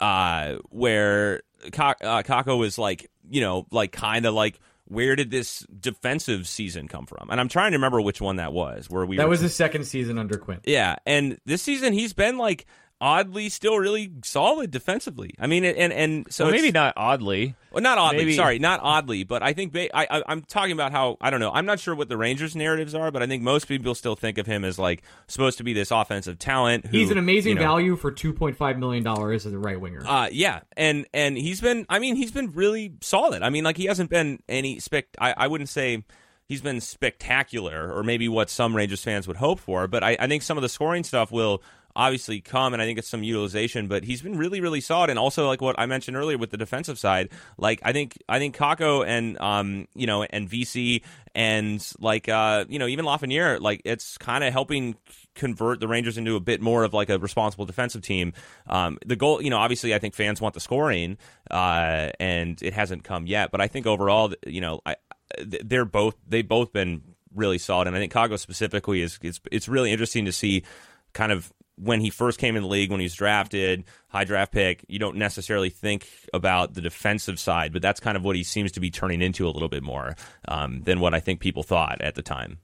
Speaker 5: uh where uh, Kakko was like you know like kind of like. Where did this defensive season come from? And I'm trying to remember which one that was. Where we
Speaker 1: That
Speaker 5: were-
Speaker 1: was the second season under Quinn.
Speaker 5: yeah, and this season he's been like oddly still really solid defensively. I mean, and and so
Speaker 6: So
Speaker 5: it's-
Speaker 6: maybe not oddly.
Speaker 5: well, not oddly.
Speaker 6: maybe-
Speaker 5: Sorry, not oddly, but I think ba- I, I I'm talking about how I don't know. I'm not sure what the Rangers narratives are, but I think most people still think of him as like supposed to be this offensive talent. Who,
Speaker 1: He's an amazing
Speaker 5: you know,
Speaker 1: value for two point five million dollars as a right winger.
Speaker 5: uh, yeah, and and he's been. I mean, he's been really solid. I mean, like he hasn't been any spec. I, I wouldn't say he's been spectacular, or maybe what some Rangers fans would hope for. But I, I think some of the scoring stuff will obviously come, and I think it's some utilization, but he's been really, really solid. And also, like what I mentioned earlier with the defensive side, like I think I think Kakko and um you know and Vesey and like uh you know even Lafreniere, like it's kind of helping convert the Rangers into a bit more of like a responsible defensive team. Um, the goal, you know, obviously I think fans want the scoring, uh, and it hasn't come yet. But I think overall, you know, I they're both they've both been really solid, and I think Kakko specifically is it's it's really interesting to see kind of when he first came in the league, when he was drafted, high draft pick, you don't necessarily think about the defensive side, but that's kind of what he seems to be turning into a little bit more um, than what I think people thought at the time.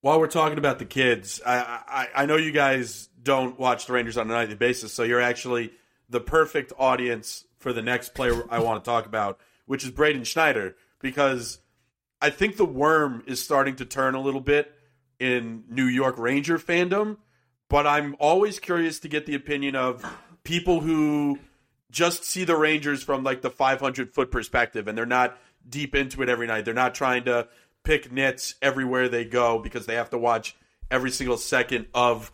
Speaker 3: While we're talking about the kids, I, I, I know you guys don't watch the Rangers on a nightly basis, so you're actually the perfect audience for the next player I want to talk about, which is Braden Schneider, because I think the worm is starting to turn a little bit in New York Ranger fandom but I'm always curious to get the opinion of people who just see the Rangers from like the 500 foot perspective and they're not deep into it every night. They're not trying to pick nits everywhere they go because they have to watch every single second of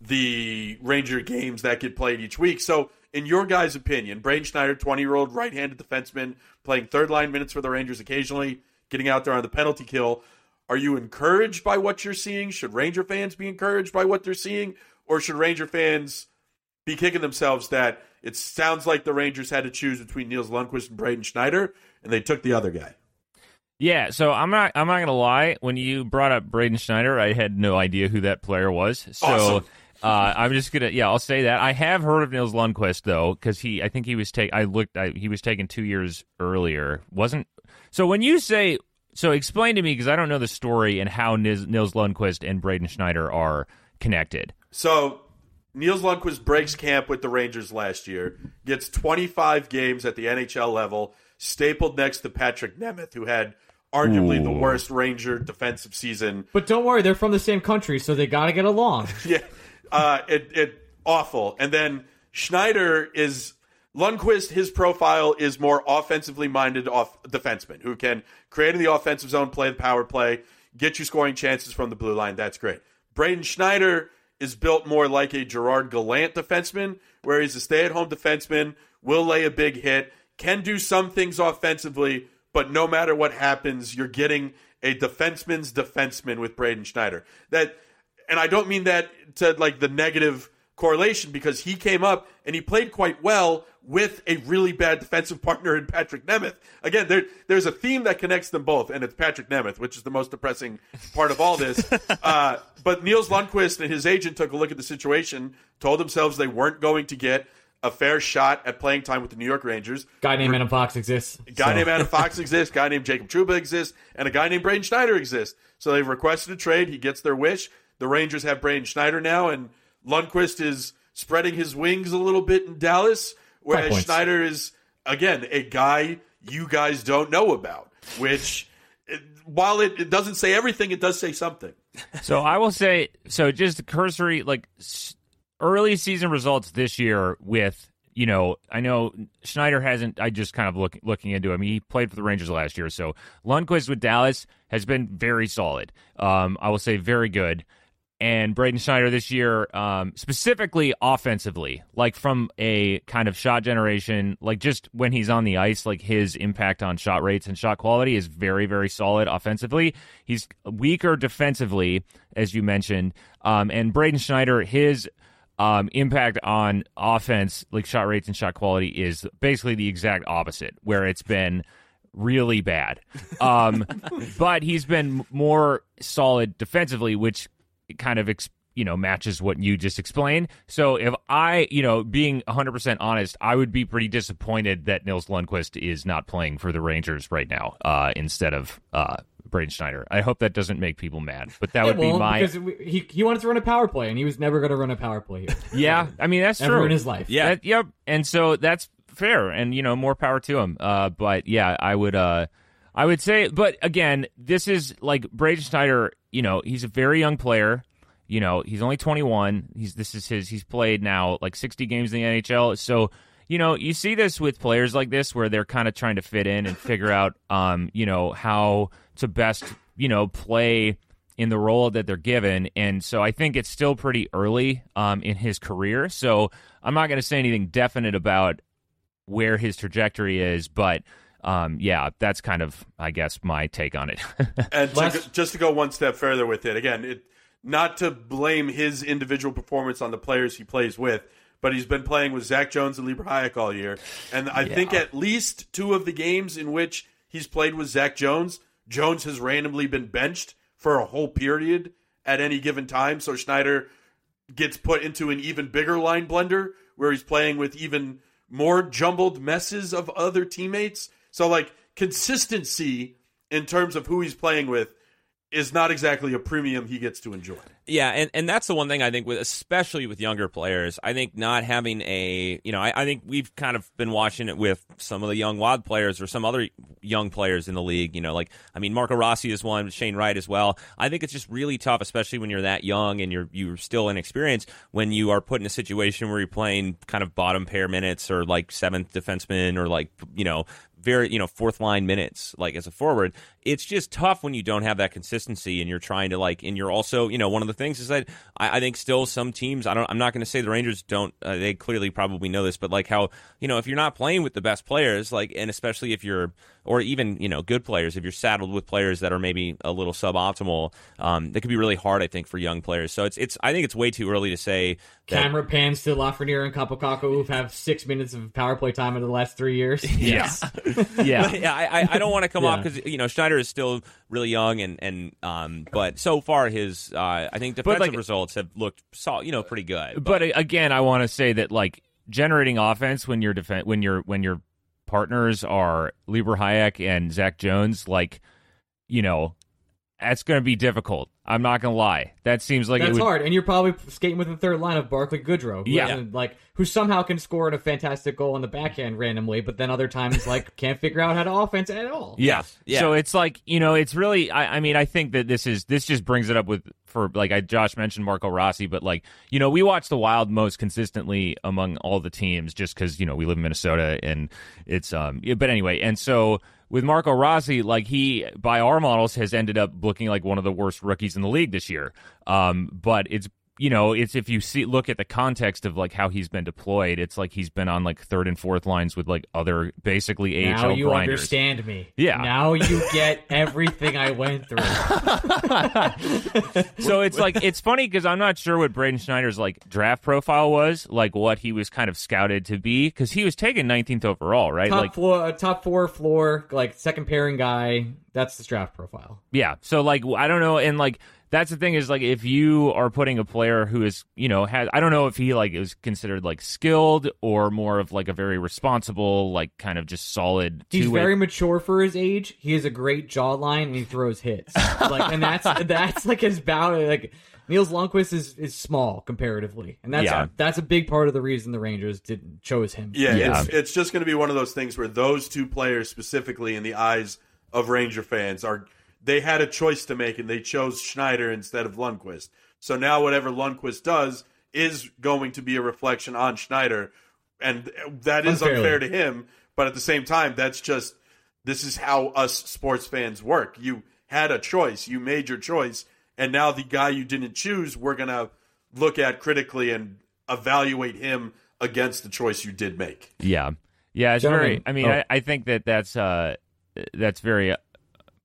Speaker 3: the Ranger games that get played each week. So, in your guys' opinion, Braden Schneider, 20 year old right handed defenseman, playing third line minutes for the Rangers occasionally, getting out there on the penalty kill. Are you encouraged by what you're seeing? Should Ranger fans be encouraged by what they're seeing? Or should Ranger fans be kicking themselves that it sounds like the Rangers had to choose between Nils Lundkvist and Braden Schneider, and they took the other guy?
Speaker 6: Yeah, so I'm not I'm not gonna lie. When you brought up Braden Schneider, I had no idea who that player was. So
Speaker 3: awesome.
Speaker 6: uh, I'm just gonna yeah, I'll say that I have heard of Nils Lundkvist though, because he I think he was take I looked I, he was taken two years earlier. Wasn't so when you say so explain to me because I don't know the story and how Nils, Nils Lundkvist and Braden Schneider are connected.
Speaker 3: So Nils Lundkvist breaks camp with the Rangers last year, gets 25 games at the NHL level, stapled next to Patrik Nemeth, who had arguably
Speaker 6: Ooh.
Speaker 3: the worst Ranger defensive season.
Speaker 1: But don't worry, they're from the same country, so they got to get along. [LAUGHS]
Speaker 3: yeah, uh, it, it awful. And then Schneider is Lundkvist. His profile is more offensively minded off defenseman who can create in the offensive zone, play the power play, get you scoring chances from the blue line. That's great. Braden Schneider is built more like a Gerard Gallant defenseman, where he's a stay at home defenseman, will lay a big hit, can do some things offensively, but no matter what happens, you're getting a defenseman's defenseman with Braden Schneider. That and I don't mean that to like the negative correlation because he came up and he played quite well with a really bad defensive [LAUGHS] partner in Patrik Nemeth. Again, there, there's a theme that connects them both, and it's Patrick Nemeth, which is the most depressing part of all this. [LAUGHS] uh, but Nils Lundkvist and his agent took a look at the situation, told themselves they weren't going to get a fair shot at playing time with the New York Rangers.
Speaker 1: Guy named Adam Fox exists.
Speaker 3: Guy
Speaker 1: so-
Speaker 3: named Adam Fox [LAUGHS] exists. Guy named Jacob Trouba exists, and a guy named Braden Schneider exists. So they've requested a trade. He gets their wish. The Rangers have Braden Schneider now, and Lundkvist is spreading his wings a little bit in Dallas, whereas
Speaker 1: points.
Speaker 3: Schneider is again a guy you guys don't know about. Which, while it, it doesn't say everything, it does say something.
Speaker 6: So I will say, so just cursory, like early season results this year with, you know, I know Schneider hasn't, I just kind of look, looking into him. He played for the Rangers last year. So Lundkvist with Dallas has been very solid. Um, I will say very good. And Braden Schneider this year, um, specifically offensively, like from a kind of shot generation, like just when he's on the ice, like his impact on shot rates and shot quality is very, very solid offensively. He's weaker defensively, as you mentioned. Um, and Braden Schneider, his um, impact on offense, like shot rates and shot quality, is basically the exact opposite, where it's been really bad. Um, [LAUGHS] but he's been more solid defensively, which kind of ex- you know matches what you just explained. So if I, you know, being 100% honest, I would be pretty disappointed that Nils Lundkvist is not playing for the Rangers right now uh, instead of uh, Braden Schneider. I hope that doesn't make people mad, but that
Speaker 1: It
Speaker 6: would be my
Speaker 1: because he he wanted to run a power play, and he was never going to run a power play here. [LAUGHS]
Speaker 6: yeah. I mean that's
Speaker 1: Ever
Speaker 6: true
Speaker 1: in his life.
Speaker 5: Yeah.
Speaker 6: That- yep. And so that's fair, and you know more power to him. Uh, but yeah, I would uh, I would say, but again, this is like Braden Schneider. You know, he's a very young player. You know, he's only 21. He's this is his. He's played now like 60 games in the NHL. So you know, you see this with players like this where they're kind of trying to fit in and figure out, [LAUGHS] um, you know, how to best, you know, play in the role that they're given, and so I think it's still pretty early um, in his career. So I'm not going to say anything definite about where his trajectory is, but um, yeah, that's kind of I guess my take on it. [LAUGHS]
Speaker 3: And to go- just to go one step further with it, again, it not to blame his individual performance on the players he plays with, but he's been playing with Zach Jones and Libor Hajek all year, and I think at least two of the games in which he's played with Zach Jones, Jones has randomly been benched for a whole period at any given time. So Schneider gets put into an even bigger line blender where he's playing with even more jumbled messes of other teammates. So like consistency in terms of who he's playing with is not exactly a premium he gets to enjoy.
Speaker 5: Yeah, and, and that's the one thing I think with especially with younger players, I think not having a you know, I, I think we've kind of been watching it with some of the young wild players or some other young players in the league, you know, like I mean Marco Rossi is one, Shane Wright as well. I think it's just really tough, especially when you're that young and you're you're still inexperienced, when you are put in a situation where you're playing kind of bottom pair minutes or like seventh defenseman or like you know, very you know fourth line minutes like as a forward it's just tough when you don't have that consistency and you're trying to like and you're also you know one of the things is that i, I think still some teams i don't i'm not going to say the rangers don't uh, they clearly probably know this but like how you know if you're not playing with the best players like and especially if you're or even you know good players if you're saddled with players that are maybe a little suboptimal um that could be really hard i think for young players so it's it's i think it's way too early to say that
Speaker 1: Camera pans to Lafreniere and Kaapo Kakko, who have six minutes of power play time in the last three years. [LAUGHS]
Speaker 6: yes, yeah. [LAUGHS] [LAUGHS] [LAUGHS] [LAUGHS]
Speaker 5: yeah, I, I- I don't want to come off because you know Schneider is still really young and and um, but so far his uh, I think defensive
Speaker 6: like-
Speaker 5: results have looked sol- you know pretty good.
Speaker 6: but a- again, I want to say that like generating offense when your defen- when your when your partners are Libor Hajek and Zach Jones, like you know, that's going to be difficult. I'm not going to lie. That seems like it
Speaker 1: That's
Speaker 6: would,
Speaker 1: hard, and you're probably skating with the third line of Barclay Goodrow, who
Speaker 6: Yeah.
Speaker 1: like who somehow can score a fantastic goal on the backhand randomly, but then other times like [LAUGHS] can't figure out how to offense at all.
Speaker 6: Yeah.
Speaker 5: Yeah.
Speaker 6: So it's like you know, it's really. I, I mean, I think that this is this just brings it up with for like I Josh mentioned Marco Rossi, but like you know, we watch the Wild most consistently among all the teams just because you know we live in Minnesota and it's um. But anyway, and so with Marco Rossi, like he by our models has ended up looking like one of the worst rookies in the league this year. Um, but it's you know, it's if you see look at the context of like how he's been deployed, it's like he's been on like third and fourth lines with like other basically AHL
Speaker 1: Now you
Speaker 6: grinders.
Speaker 1: understand me.
Speaker 6: Yeah.
Speaker 1: Now you get everything I went through. [LAUGHS]
Speaker 6: so it's like it's funny because I'm not sure what Braden Schneider's like draft profile was, like what he was kind of scouted to be, because he was taken 19th overall, right?
Speaker 1: Top
Speaker 6: like,
Speaker 1: floor, uh, top four floor, like second pairing guy. That's the draft profile.
Speaker 6: yeah. So like I don't know, and like that's the thing is like if you are putting a player who is you know has I don't know if he like is considered like skilled or more of like a very responsible like kind of just solid.
Speaker 1: He's
Speaker 6: two-way-
Speaker 1: very mature for his age. He has a great jawline and he throws hits. like, and that's [LAUGHS] that's like his bow. Like Nils Lundkvist is is small comparatively, and that's
Speaker 6: Yeah.
Speaker 1: that's a big part of the reason the Rangers didn't chose him.
Speaker 3: Yeah,
Speaker 6: Yeah.
Speaker 3: It's, it's just going to be one of those things where those two players, specifically in the eyes of Ranger fans, are they had a choice to make and they chose Schneider instead of Lundkvist. So now whatever Lundkvist does is going to be a reflection on Schneider, and that is
Speaker 1: Unfairly.
Speaker 3: unfair to him. But at the same time, that's just this is how us sports fans work. You had a choice, you made your choice, and now the guy you didn't choose, we're gonna look at critically and evaluate him against the choice you did make.
Speaker 6: Yeah, yeah. It's
Speaker 1: Gentlemen-
Speaker 6: very. I mean,
Speaker 1: oh.
Speaker 6: I, I think that that's uh that's very.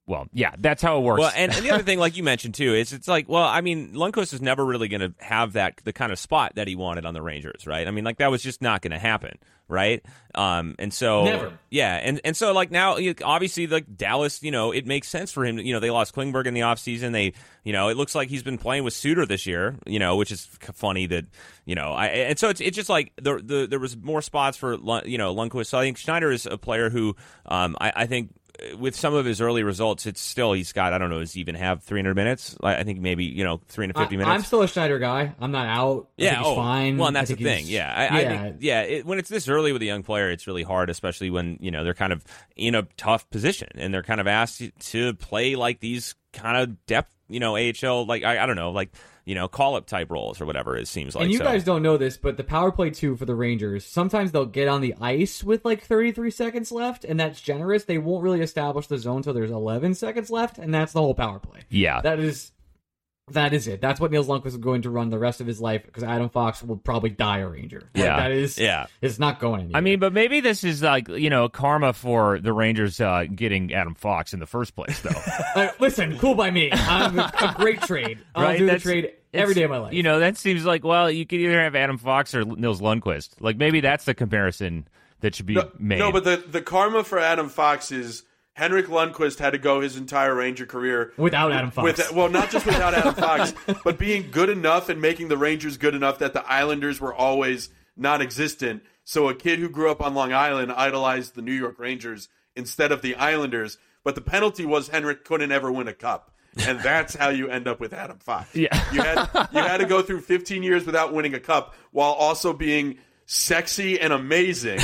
Speaker 6: Well, yeah, that's how it works.
Speaker 5: Well, and, and the other [LAUGHS] thing, like you mentioned too, is it's like, well, I mean, Lundkvist is never really going to have that the kind of spot that he wanted on the Rangers, right? I mean, like that was just not going to happen, right? Um, and so,
Speaker 1: Never.
Speaker 5: yeah, and and so like now, obviously, like Dallas, you know, it makes sense for him. You know, they lost Klingberg in the offseason. They, you know, it looks like he's been playing with Suter this year. You know, which is funny that you know, I and so it's it's just like the the there was more spots for Lund- you know Lundkvist. So I think Schneider is a player who, um, I, I think with some of his early results, it's still he's got I don't know, does he even have 300 minutes? I I think maybe you know 350
Speaker 1: I,
Speaker 5: minutes.
Speaker 1: I'm still a Schneider guy. I'm not out. I
Speaker 5: yeah, oh,
Speaker 1: fine.
Speaker 5: well, and that's the thing. Yeah, I, I
Speaker 1: yeah.
Speaker 5: think yeah, it, when it's this early with a young player, it's really hard, especially when you know they're kind of in a tough position and they're kind of asked to play like these kind of depth, you know, AHL like I, I don't know, like you know, call up type roles or whatever it seems like.
Speaker 1: and you
Speaker 5: so.
Speaker 1: guys don't know this, but the power play two for the Rangers, sometimes they'll get on the ice with like 33 seconds left, and that's generous. They won't really establish the zone until there's 11 seconds left, and that's the whole power play.
Speaker 6: yeah,
Speaker 1: That is That is it. That's what Nils Lundkvist is going to run the rest of his life because Adam Fox will probably die a Ranger. Like,
Speaker 6: Yeah.
Speaker 1: that is.
Speaker 5: Yeah.
Speaker 1: it's not going anywhere.
Speaker 6: I mean, but maybe this is like you know karma for the Rangers uh, getting Adam Fox in the first place, though. [LAUGHS]
Speaker 1: Uh, listen, cool by me. I'm a, a great trade. I'll
Speaker 6: right?
Speaker 1: do the trade every
Speaker 6: it's-
Speaker 1: day of my life.
Speaker 6: You know, that seems like well, you could either have Adam Fox or Nils Lundkvist. Like maybe that's the comparison that should be
Speaker 3: No,
Speaker 6: made.
Speaker 3: no, but the the karma for Adam Fox is Henrik Lundqvist had to go his entire Ranger career
Speaker 1: without Adam Fox.
Speaker 3: with well, not just without Adam [LAUGHS] Fox, but being good enough and making the Rangers good enough that the Islanders were always non-existent. So a kid who grew up on Long Island idolized the New York Rangers instead of the Islanders. But the penalty was Henrik couldn't ever win a cup. And that's how you end up with Adam Fox.
Speaker 6: Yeah.
Speaker 3: You had you had to go through 15 years without winning a cup while also being sexy and amazing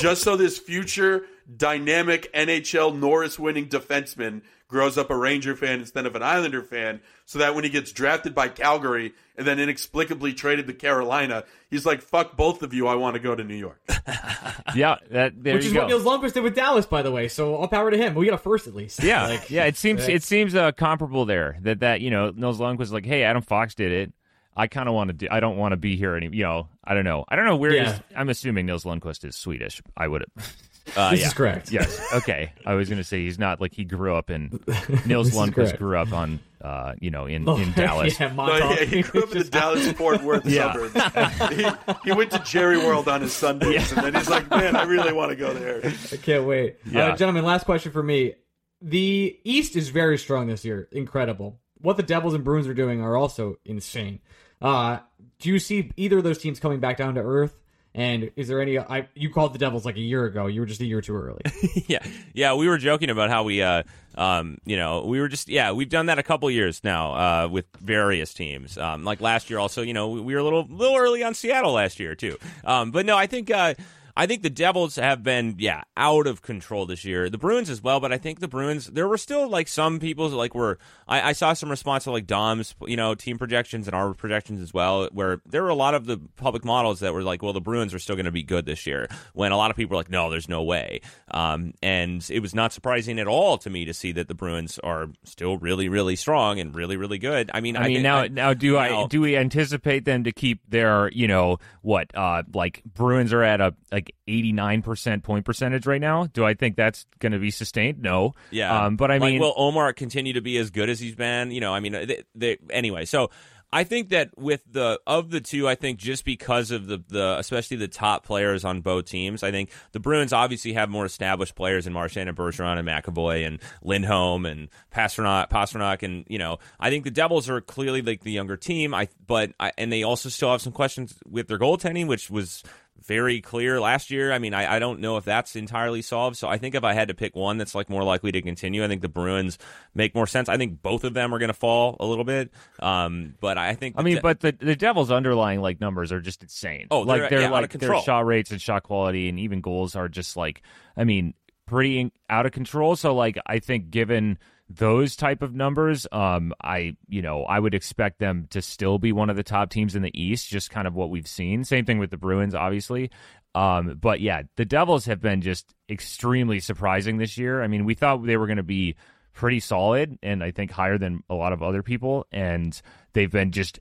Speaker 3: just so this future dynamic NHL Norris winning defenseman grows up a Ranger fan instead of an Islander fan so that when he gets drafted by Calgary and then inexplicably traded to Carolina, he's like, fuck both of you. I want to go to New York. [LAUGHS]
Speaker 6: yeah, that there
Speaker 1: which
Speaker 6: you
Speaker 1: is
Speaker 6: go.
Speaker 1: what Nils Lundkvist did with Dallas, by the way. So all power to him. We got a first at least.
Speaker 6: Yeah, [LAUGHS]
Speaker 1: Like,
Speaker 6: yeah. It seems it seems uh, comparable there. That that you know Nils Lundkvist was like, hey, Adam Fox did it. I kind of want to do. I don't want to be here any. You know, I don't know. I don't know where.
Speaker 1: Yeah.
Speaker 6: is- I'm assuming Nils Lundkvist is Swedish. I would have.
Speaker 5: Uh,
Speaker 1: This
Speaker 5: yeah.
Speaker 1: is correct.
Speaker 6: Yes. Okay. I was gonna say he's not like he grew up in. [LAUGHS] Nils
Speaker 1: This Lundkvist
Speaker 6: grew up on, uh, you know, in
Speaker 1: Oh,
Speaker 6: in Dallas. [LAUGHS]
Speaker 1: yeah,
Speaker 3: No, yeah, he grew up in the [LAUGHS] Dallas Fort Worth
Speaker 6: Yeah.
Speaker 3: suburbs. He, he went to Jerry World on his Sundays, and then he's like, man, I really want to go there.
Speaker 1: I can't wait.
Speaker 6: Yeah.
Speaker 1: Uh, gentlemen, last question for me. The East is very strong this year. Incredible. What the Devils and Bruins are doing are also insane. Uh, do you see either of those teams coming back down to earth? And is there any? I you called the Devils like a year ago. You were just a year too early. [LAUGHS]
Speaker 5: yeah, yeah. We were joking about how we, uh, um, you know, we were just, yeah, we've done that a couple years now uh, with various teams. Um, like last year, also, you know, we, we were a little, little early on Seattle last year too. Um, but no, I think. Uh, I think the Devils have been, yeah, out of control this year. The Bruins as well, but I think the Bruins, there were still like some people like were, I, I saw some response to like Dom's, you know, team projections and our projections as well, where there were a lot of the public models that were like, well, the Bruins are still going to be good this year, when a lot of people were like, no, there's no way. Um, and it was not surprising at all to me to see that the Bruins are still really, really strong and really, really good. I mean,
Speaker 6: I mean, now, now, do I do we anticipate them to keep their, you know, what, uh, like Bruins are at a like eighty nine percent point percentage right now? Do I think that's going to be sustained? No.
Speaker 5: Yeah,
Speaker 6: Um, but I
Speaker 5: like,
Speaker 6: mean,
Speaker 5: will Ullmark continue to be as good as he's been? You know, I mean, they, they, anyway. So I think that with the of the two, I think just because of the the especially the top players on both teams, I think the Bruins obviously have more established players in Marchand and Bergeron and McAvoy and Lindholm and Pastrnak, Pastrnak, and you know, I think the Devils are clearly like the younger team. I but I, and they also still have some questions with their goaltending, which was very clear last year. I mean, I, I don't know if that's entirely solved. So I think if I had to pick one that's like more likely to continue, I think the Bruins make more sense. I think both of them are going to fall a little bit. Um, but I think
Speaker 6: I mean,
Speaker 5: that-
Speaker 6: but the the Devils' underlying like numbers are just insane.
Speaker 5: Oh,
Speaker 6: like
Speaker 5: they're-
Speaker 6: they're
Speaker 5: yeah, out
Speaker 6: like their shot rates and shot quality and even goals are just like, I mean, pretty in- out of control. So like, I think given those type of numbers, um, I you know I would expect them to still be one of the top teams in the East. Just kind of what we've seen. Same thing with the Bruins, obviously. Um, but yeah, the Devils have been just extremely surprising this year. I mean, we thought they were going to be pretty solid and I think higher than a lot of other people, and they've been just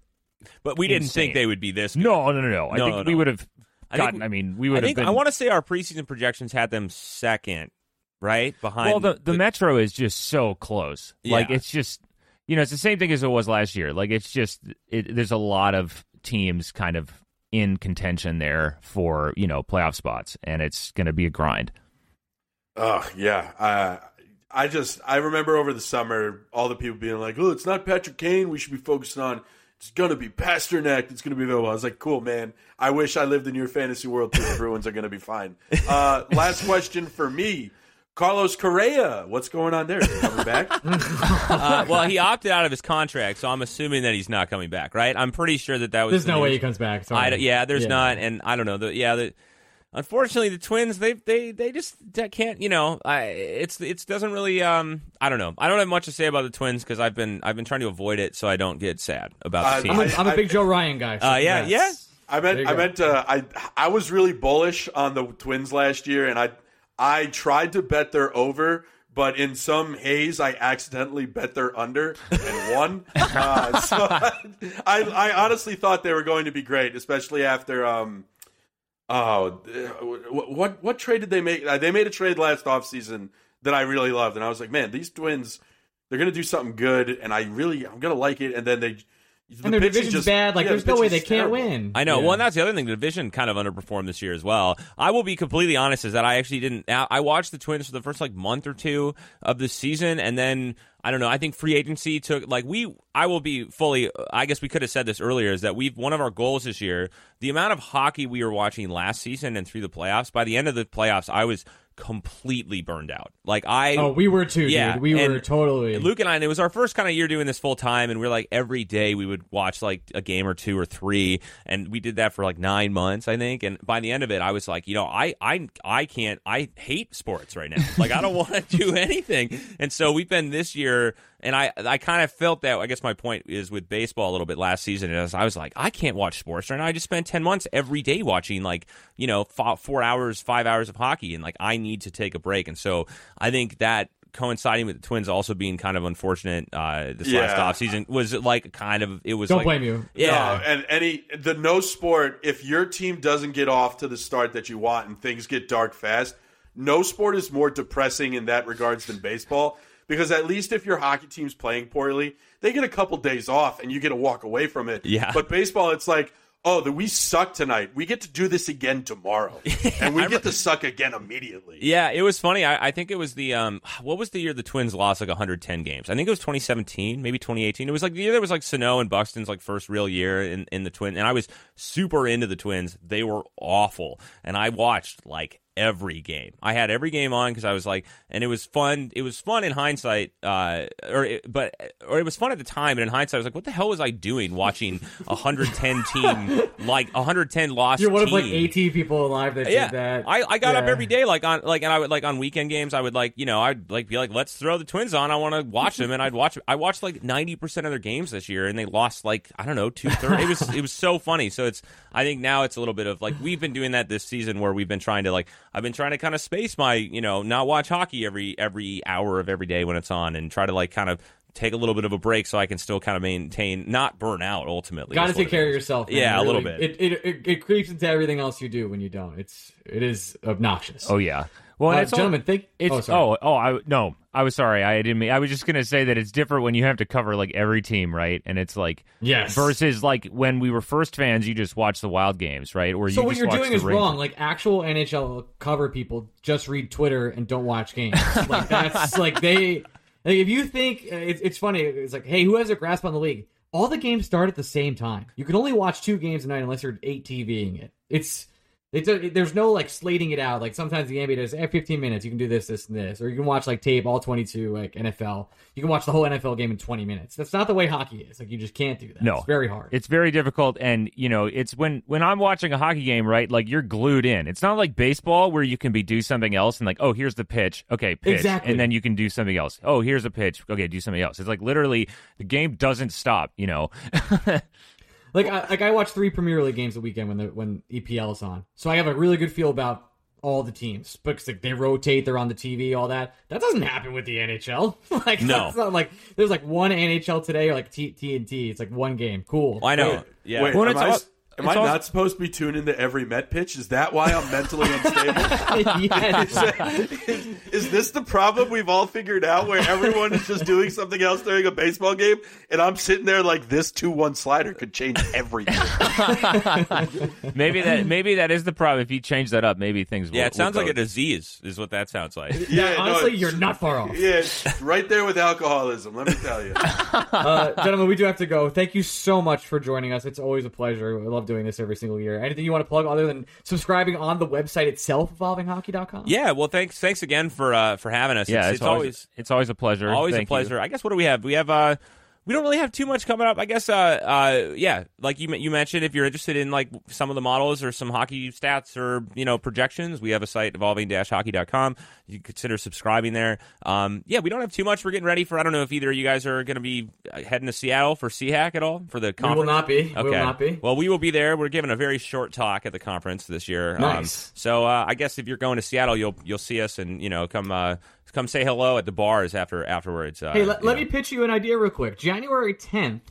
Speaker 5: but we didn't think they would be this. Good.
Speaker 6: no, no, no, no. I
Speaker 5: No,
Speaker 6: think
Speaker 5: no,
Speaker 6: we would have
Speaker 5: I think-
Speaker 6: gotten. I, mean, we
Speaker 5: I
Speaker 6: would have
Speaker 5: think
Speaker 6: been.
Speaker 5: I want to say our preseason projections had them second, right behind.
Speaker 6: well, the, the Metro is just so close. Like it's just, you know, it's the same thing as it was last year. Like it's just, it, there's a lot of teams kind of in contention there for you know playoff spots, and it's going to be a grind.
Speaker 3: Oh yeah, uh, I just I remember over the summer all the people being like, "Oh, it's not Patrick Kane. We should be focusing on. It's gonna be Pastrnak. It's gonna be available." I was like, "Cool, man. I wish I lived in your fantasy world too. The Bruins are gonna be fine." Uh, last question for me, Carlos Correa. What's going on there? Is he coming back? [LAUGHS]
Speaker 5: uh, well, he opted out of his contract, so I'm assuming that he's not coming back, right? I'm pretty sure that that was.
Speaker 1: There's
Speaker 5: the
Speaker 1: no way he comes back. Sorry.
Speaker 5: I don't- yeah, there's not, and I don't know. The, yeah, the, unfortunately, the Twins they they they just can't. You know, I it's it doesn't really. Um, I don't know. I don't have much to say about the Twins because I've been I've been trying to avoid it so I don't get sad about
Speaker 3: Uh,
Speaker 5: the team.
Speaker 1: I'm a,
Speaker 3: I-
Speaker 1: I'm a
Speaker 3: I-
Speaker 1: big Joe Ryan guy. so
Speaker 5: Uh, yeah,
Speaker 1: congrats.
Speaker 3: I meant I meant uh, I I was really bullish on the Twins last year, and I I tried to bet their over but in some haze, I accidentally bet their under and won. [LAUGHS] uh, so I, I honestly thought they were going to be great, especially after. Um, oh, what, what what trade did they make? Uh, They made a trade last offseason that I really loved, and I was like, man, these Twins, they're going to do something good, and I really, I'm going to like it. And then they. The
Speaker 1: and their
Speaker 3: pitching
Speaker 1: division's
Speaker 3: just-
Speaker 1: bad. Like,
Speaker 3: yeah,
Speaker 1: there's
Speaker 3: the
Speaker 1: no way they
Speaker 3: pitching's
Speaker 1: can't
Speaker 3: terrible.
Speaker 1: win.
Speaker 5: I know.
Speaker 1: Yeah.
Speaker 5: Well, and that's the other thing. The division kind of underperformed this year as well. I will be completely honest is that I actually didn't. I I watched the Twins for the first like month or two of the season, and then I don't know. I think free agency took like we. I will be fully. I guess we could have said this earlier. Is that we've one of our goals this year. The amount of hockey we were watching last season and through the playoffs. By the end of the playoffs, I was completely burned out. Like I.
Speaker 1: Oh, we were too,
Speaker 5: Yeah,
Speaker 1: dude. We were totally.
Speaker 5: Luke and I, and it was our first kind of year doing this full time, and we are like every day we would watch like a game or two or three, and we did that for like nine months, I think. And by the end of it, I was like, you know, I I I can't, I hate sports right now. Like I don't [LAUGHS] want to do anything. And so we've been this year, and I I kind of felt that. I guess my point is with baseball a little bit last season, is I was like, I can't watch sports right now. I just spent ten months every day watching like you know f- four hours, five hours of hockey, and like I need to take a break. And so I think that coinciding with the Twins also being kind of unfortunate uh, this last
Speaker 3: Yeah.
Speaker 5: offseason was like kind of it was
Speaker 1: Don't
Speaker 5: like,
Speaker 1: blame you.
Speaker 5: Yeah.
Speaker 3: No, and any the no sport. If your team doesn't get off to the start that you want and things get dark fast, no sport is more depressing in that regards than baseball. Because at least if your hockey team's playing poorly, they get a couple days off and you get to walk away from it.
Speaker 5: Yeah.
Speaker 3: But baseball, it's like, oh, the, we suck tonight. We get to do this again tomorrow, [LAUGHS] and we get to suck again immediately.
Speaker 5: Yeah, it was funny. I, I think it was the um, what was the year the Twins lost like 110 games? I think it was 2017, maybe 2018. It was like the year that was like Sano and Buxton's like first real year in in the Twins, and I was super into the Twins. They were awful, and I watched like every game. I had every game on because I was like, and it was fun. It was fun in hindsight, uh, or it, but or it was fun at the time. But in hindsight, I was like, what the hell was I doing watching [LAUGHS] a 110 team like a 110 lost?
Speaker 1: You're one of like 18 people alive that
Speaker 5: yeah,
Speaker 1: did that.
Speaker 5: I, I got up every day like on like and I would like on weekend games I would like you know I'd like be like let's throw the Twins on I want to watch them and I'd watch I watched like ninety percent of their games this year and they lost like I don't know two thirds it was it was so funny so it's I think now it's a little bit of like we've been doing that this season where we've been trying to like I've been trying to kind of space my you know not watch hockey every every hour of every day when it's on and try to like kind of take a little bit of a break so I can still kind of maintain not burn out ultimately
Speaker 1: Got to take
Speaker 5: it
Speaker 1: care of yourself. man.
Speaker 5: yeah
Speaker 1: It
Speaker 5: a little bit
Speaker 1: It, it it it creeps into everything else you do when you don't. It's it is obnoxious.
Speaker 6: Oh yeah. Well,
Speaker 1: Uh,
Speaker 6: it's all-
Speaker 1: gentlemen, think.
Speaker 6: It's
Speaker 1: oh, sorry.
Speaker 6: oh oh I no I was sorry I didn't mean I was just gonna say that it's different when you have to cover like every team right and it's like
Speaker 1: Yes.
Speaker 6: versus like when we were first fans you just watch the wild games right or
Speaker 1: So
Speaker 6: you
Speaker 1: what
Speaker 6: just
Speaker 1: you're
Speaker 6: watch
Speaker 1: doing is
Speaker 6: Rangers.
Speaker 1: wrong. Like actual NHL cover people just read Twitter and don't watch games. like that's like they. Like if you think uh, it's, it's funny, it's like, hey, who has a grasp on the league? All the games start at the same time. You can only watch two games a night unless you're eight TVing it. It's it's a, there's no like slating it out. Like sometimes the NBA does, eh, 15 minutes, you can do this, this, and this, or you can watch like tape all 22, like NFL. You can watch the whole NFL game in 20 minutes. That's not the way hockey is. Like you just can't do that.
Speaker 6: No,
Speaker 1: it's very hard.
Speaker 6: It's very difficult, and you know, it's when when I'm watching a hockey game, right? Like you're glued in. It's not like baseball where you can be do something else and like, oh, here's the pitch, okay, pitch,
Speaker 1: Exactly.
Speaker 6: and then you can do something else. Oh, here's a pitch, okay, do something else. It's like literally the game doesn't stop. You know, [LAUGHS]
Speaker 1: Like I, like I watch three Premier League games a weekend when the when EPL is on, so I have a really good feel about all the teams because like, they rotate, they're on the TV, all that. That doesn't happen with the NHL. [LAUGHS] like
Speaker 5: No.
Speaker 1: that's not like there's like one NHL today or like T- TNT. It's like one game. Cool.
Speaker 5: I know
Speaker 3: Wait,
Speaker 5: yeah
Speaker 3: Wait, am I,
Speaker 6: all-
Speaker 3: am
Speaker 6: it's
Speaker 3: I
Speaker 6: all-
Speaker 3: not supposed to be tuned into every Met pitch? Is that why I'm mentally [LAUGHS] unstable?
Speaker 1: yes.
Speaker 3: is, [LAUGHS] is this the problem we've all figured out where everyone is just doing something else during a baseball game and I'm sitting there like this 2-1 slider could change everything. [LAUGHS]
Speaker 6: maybe that maybe that is the problem. If you change that up, maybe things. Will be.
Speaker 5: Yeah
Speaker 6: will,
Speaker 5: it sounds like a disease is what that sounds like
Speaker 3: yeah, no,
Speaker 1: Honestly,
Speaker 3: it's-
Speaker 1: you're not far off.
Speaker 3: Yeah, right there with alcoholism, let me tell you.
Speaker 1: Uh, gentlemen, we do have to go. Thank you so much for joining us. It's always a pleasure. I love doing this every single year. Anything you want to plug other than subscribing on the website itself, evolvinghockey.com?
Speaker 5: Yeah, well, thanks, thanks again for uh, for having us.
Speaker 6: Yeah,
Speaker 5: it's,
Speaker 6: it's, always, it's always a pleasure.
Speaker 5: always
Speaker 6: Thank
Speaker 5: a
Speaker 6: you.
Speaker 5: pleasure. I guess what do we have? We have uh, we don't really have too much coming up. I guess uh, uh, yeah, like you you mentioned, if you're interested in like some of the models or some hockey stats or you know projections, we have a site evolving-hockey.com. You can consider subscribing there. Um, yeah, we don't have too much. We're getting ready for. I don't know if either of you guys are going to be uh, heading to Seattle for CHAC at all for the conference.
Speaker 1: We will not be.
Speaker 5: Okay.
Speaker 1: We will not be.
Speaker 5: Well, we will be there. We're giving a very short talk at the conference this year. Um,
Speaker 1: Nice.
Speaker 5: so uh, I guess if you're going to Seattle, you'll you'll see us and you know come uh, come say hello at the bars after afterwards. Uh,
Speaker 1: Hey, let, let
Speaker 5: know.
Speaker 1: me pitch you an idea real quick. January 10th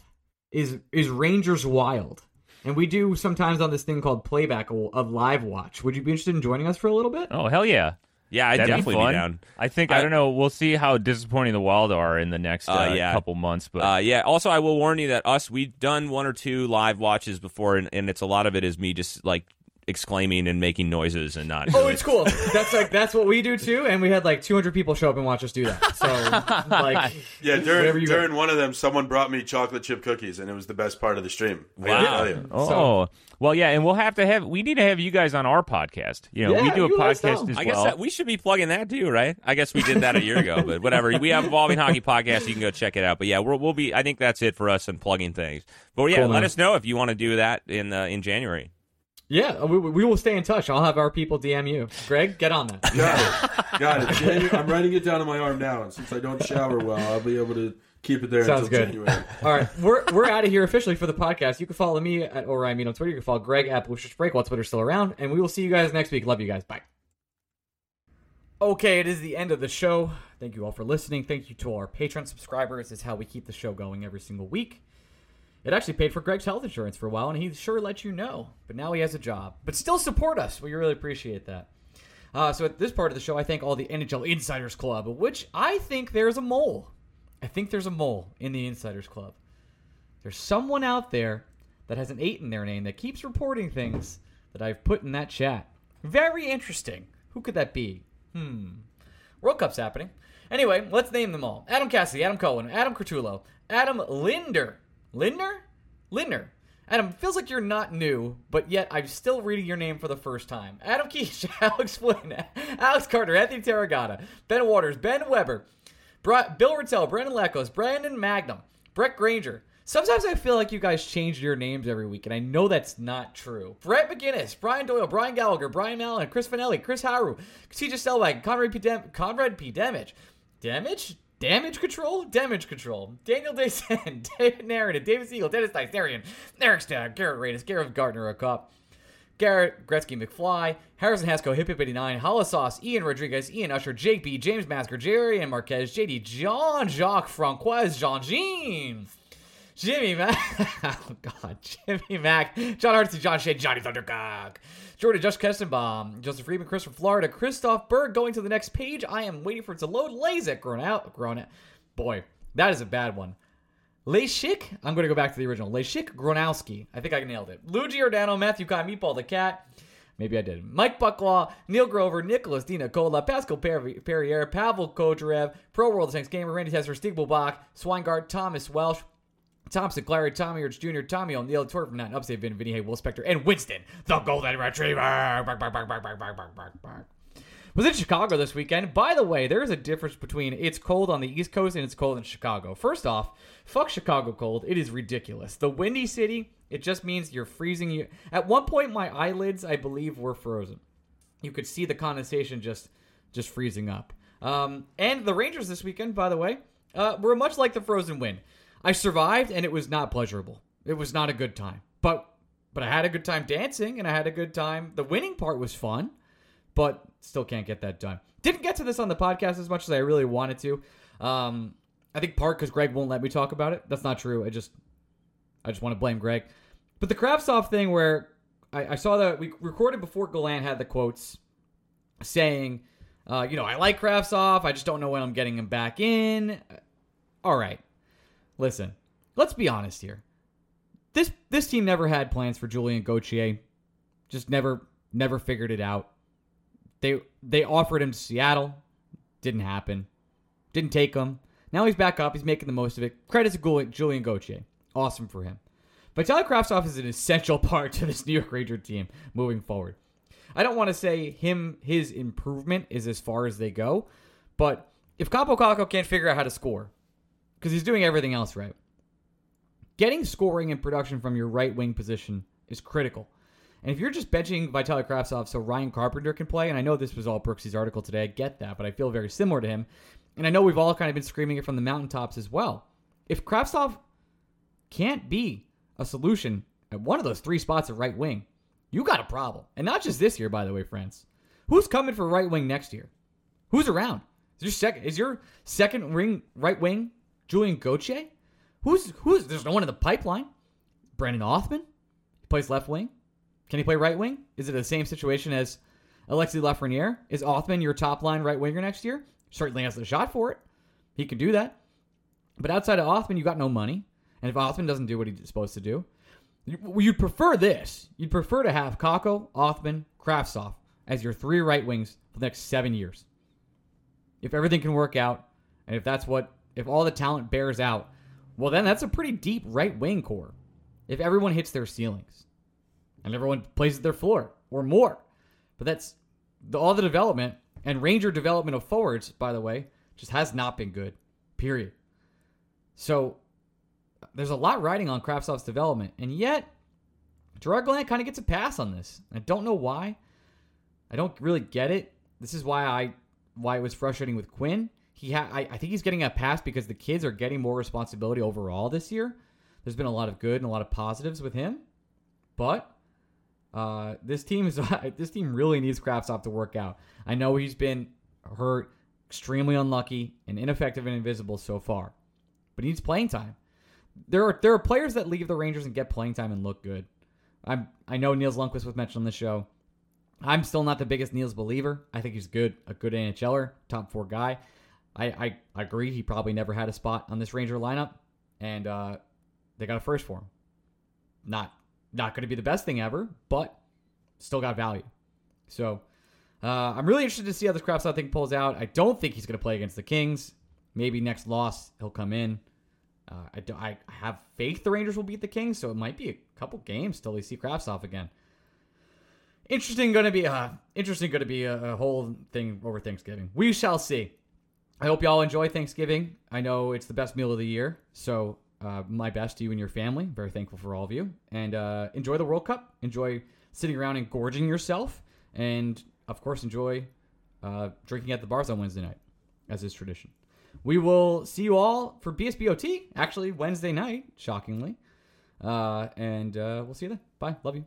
Speaker 1: is is Rangers Wild. And we do sometimes on this thing called playback of of live watch. Would you be interested in joining us for a little bit?
Speaker 6: Oh hell yeah!
Speaker 5: Yeah, I'd
Speaker 6: That'd
Speaker 5: definitely
Speaker 6: be fun.
Speaker 5: down.
Speaker 6: I think I,
Speaker 5: I-
Speaker 6: don't know. We'll see how disappointing the Wild are in the next uh,
Speaker 5: Uh, yeah.
Speaker 6: couple months. But
Speaker 5: Uh, yeah. Also, I will warn you that us we've done one or two live watches before, and, and it's a lot of it is me just like exclaiming and making noises and not.
Speaker 1: Oh, it's cool. [LAUGHS] That's like that's what we do too, and we had like 200 people show up and watch us do that. So [LAUGHS] like,
Speaker 3: Yeah,
Speaker 1: Whatever
Speaker 3: during
Speaker 1: you
Speaker 3: during one of them, someone brought me chocolate chip cookies, and it was the best part of the stream.
Speaker 5: Wow.
Speaker 3: tell you.
Speaker 6: oh well, yeah, and we'll have to have we need to have you guys on our podcast. You know, we do a
Speaker 1: you let us
Speaker 6: podcast
Speaker 1: know.
Speaker 6: as
Speaker 5: I guess
Speaker 6: well.
Speaker 5: that we should be plugging that too, right? I guess we did that a year ago, but whatever. We have evolving hockey podcast. You can go check it out. But yeah, we'll, we'll be. I think that's it for us and plugging things. But yeah,
Speaker 1: Cool,
Speaker 5: let
Speaker 1: man.
Speaker 5: us know if you want to do that in uh, in January.
Speaker 1: Yeah, we, we will stay in touch. I'll have our people DM you. Greg, get on that.
Speaker 7: Got it. Got it. Janu- I'm writing it down on my arm now, and since I don't shower well, I'll be able to keep it there
Speaker 1: Sounds
Speaker 7: until
Speaker 1: good.
Speaker 7: January.
Speaker 1: All right, we're we're out of here officially for the podcast. You can follow me at Orion Mean on Twitter. You can follow Greg at Blue Shirts Break while Twitter's still around, and we will see you guys next week. Love you guys. Bye. Okay, it is the end of the show. Thank you all for listening. Thank you to all our Patreon subscribers. It's how we keep the show going every single week. It actually paid for Greg's health insurance for a while, and he sure let you know. But now he has a job. But still support us. We really appreciate that. Uh, so at this part of the show, I thank all the NHL Insiders Club, which I think there's a mole. I think there's a mole in the Insiders Club. There's someone out there that has an eight in their name that keeps reporting things that I've put in that chat. Very interesting. Who could that be? Hmm. World Cup's happening. Anyway, let's name them all. Adam Cassidy, Adam Cohen, Adam Curtulo, Adam Linder. Linder? Linder. Adam, feels like you're not new, but yet I'm still reading your name for the first time. Adam Keish, [LAUGHS] Alex Flynn, Alex Carter, Anthony Tarragata, Ben Waters, Ben Weber, Bra- Bill Rattel, Brandon Lekos, Brandon Magnum, Brett Granger. Sometimes I feel like you guys change your names every week, and I know that's not true. Brett McGinnis, Brian Doyle, Brian Gallagher, Brian Mallon, Chris Finelli, Chris Haru, CJ Stelwag, Conrad P. Dem- Conrad P. Damage. Damage? Damage control? Damage control. Daniel Dayson, [LAUGHS] David Narrative, David Siegel, Dennis Dysarian, Eric Stagg, Garrett Radis, Garrett Gardner, a cop. Garrett, Gretzky, McFly, Harrison Haskell, Hip Hip 89, Holosauce, Ian Rodriguez, Ian Usher, Jake B, James Masker, Jerry and Marquez, JD, John Jacques Francois, Jean Jean, Jimmy Mac, oh [LAUGHS] God, Jimmy Mac, John Artsy, John Shea, Johnny Thundercock, Jordan, Josh Kestenbaum, Joseph Friedman, Chris from Florida, Christoph Berg, going to the next page. I am waiting for it to load. Lazek, grown out, grown out. Boy, that is a bad one. Leshik, I'm going to go back to the original. Leshik Gronowski. I think I nailed it. Lou Giordano, Matthew Kai, Meatball the Cat. Maybe I did. Mike Bucklaw, Neil Grover, Nicholas Dina Cola, Pascal Perri- Perrier, Pavel Kocharev, Pro World Tanks Gamer, Randy Tesser, Steve Bach, Swingard, Thomas Welsh, Thompson, Clary, Tommy Urch Jr., Tommy O'Neill, Tor from Nine, Upstate Vin, Vinny Hay, Will Specter, and Winston, the Golden Retriever. Bark, bark, bark, bark, bark, bark, bark, bark. Was in Chicago this weekend. By the way, there is a difference between it's cold on the East Coast and it's cold in Chicago. First off, fuck Chicago cold. It is ridiculous. The Windy City, it just means you're freezing. At one point, my eyelids, I believe, were frozen. You could see the condensation just just freezing up. Um, and the Rangers this weekend, by the way, uh, were much like the frozen wind. I survived, and it was not pleasurable. It was not a good time. But but I had a good time dancing, and I had a good time. The winning part was fun but still can't get that done. Didn't get to this on the podcast as much as I really wanted to. Um, I think part because Greg won't let me talk about it. That's not true. I just, I just want to blame Greg. But the Kravtsov thing, where I, I saw that we recorded before Gallant had the quotes saying, uh, you know, I like Kravtsov. I just don't know when I'm getting him back in. All right, listen. Let's be honest here. This this team never had plans for Julian Gauthier. Just never never figured it out. They they offered him to Seattle, didn't happen, didn't take him. Now he's back up. He's making the most of it. Credit to Julian Gauthier, awesome for him. But Tyler Kravtsov is an essential [LAUGHS] part to this New York Ranger team moving forward. I don't want to say him his improvement is as far as they go, but if Kaapo Kakko can't figure out how to score, because he's doing everything else right, getting scoring and production from your right wing position is critical. And if you're just benching Vitaly Kravtsov so Ryan Carpenter can play, and I know this was all Brooksy's article today, I get that, but I feel very similar to him. And I know we've all kind of been screaming it from the mountaintops as well. If Kravtsov can't be a solution at one of those three spots at right wing, you got a problem. And not just this year, by the way, friends. Who's coming for right wing next year? Who's around? Is your second is your second ring right wing Julian Gauthier? Who's who's there's no one in the pipeline. Brandon Othmann? He plays left wing. Can he play right wing? Is it the same situation as Alexi Lafreniere? Is Othmann your top line right winger next year? Certainly has the shot for it. He can do that. But outside of Othmann, you got no money. And if Othmann doesn't do what he's supposed to do, you'd prefer this. You'd prefer to have Kakko, Othmann, Kravtsov as your three right wings for the next seven years. If everything can work out, and if that's what, if all the talent bears out, well, then that's a pretty deep right wing core. If everyone hits their ceilings and everyone plays at their floor or more. But that's the, all the development and Ranger development of forwards, by the way, just has not been good. Period. So there's a lot riding on Kravtsov's development, and yet Gerard kind of gets a pass on this. I don't know why. I don't really get it. This is why I why it was frustrating with Quinn. He ha- I, I think he's getting a pass because the kids are getting more responsibility overall this year. There's been a lot of good and a lot of positives with him, but uh, this team is [LAUGHS] this team really needs Kravtsov to work out. I know he's been hurt, extremely unlucky, and ineffective and invisible so far, but he needs playing time. There are there are players that leave the Rangers and get playing time and look good. I'm I know Nils Lundkvist was mentioned on the show. I'm still not the biggest Nils believer. I think he's good, a good NHLer, top four guy. I, I, agree. He probably never had a spot on this Ranger lineup, and uh, they got a first for him. Not not going to be the best thing ever, but still got value. So uh, I'm really interested to see how this Kravtsov thing pulls out. I don't think he's going to play against the Kings. Maybe next loss he'll come in. Uh, I, do, I have faith the Rangers will beat the Kings, so it might be a couple games till we see Kravtsov again. Interesting, going to be uh, interesting, going to be a, a whole thing over Thanksgiving. We shall see. I hope y'all enjoy Thanksgiving. I know it's the best meal of the year, so uh, my best to you and your family. Very thankful for all of you. And uh, enjoy the World Cup. Enjoy sitting around and gorging yourself. And of course, enjoy uh, drinking at the bars on Wednesday night, as is tradition. We will see you all for BSBOT, actually, Wednesday night, shockingly. Uh, and uh, we'll see you then. Bye. Love you.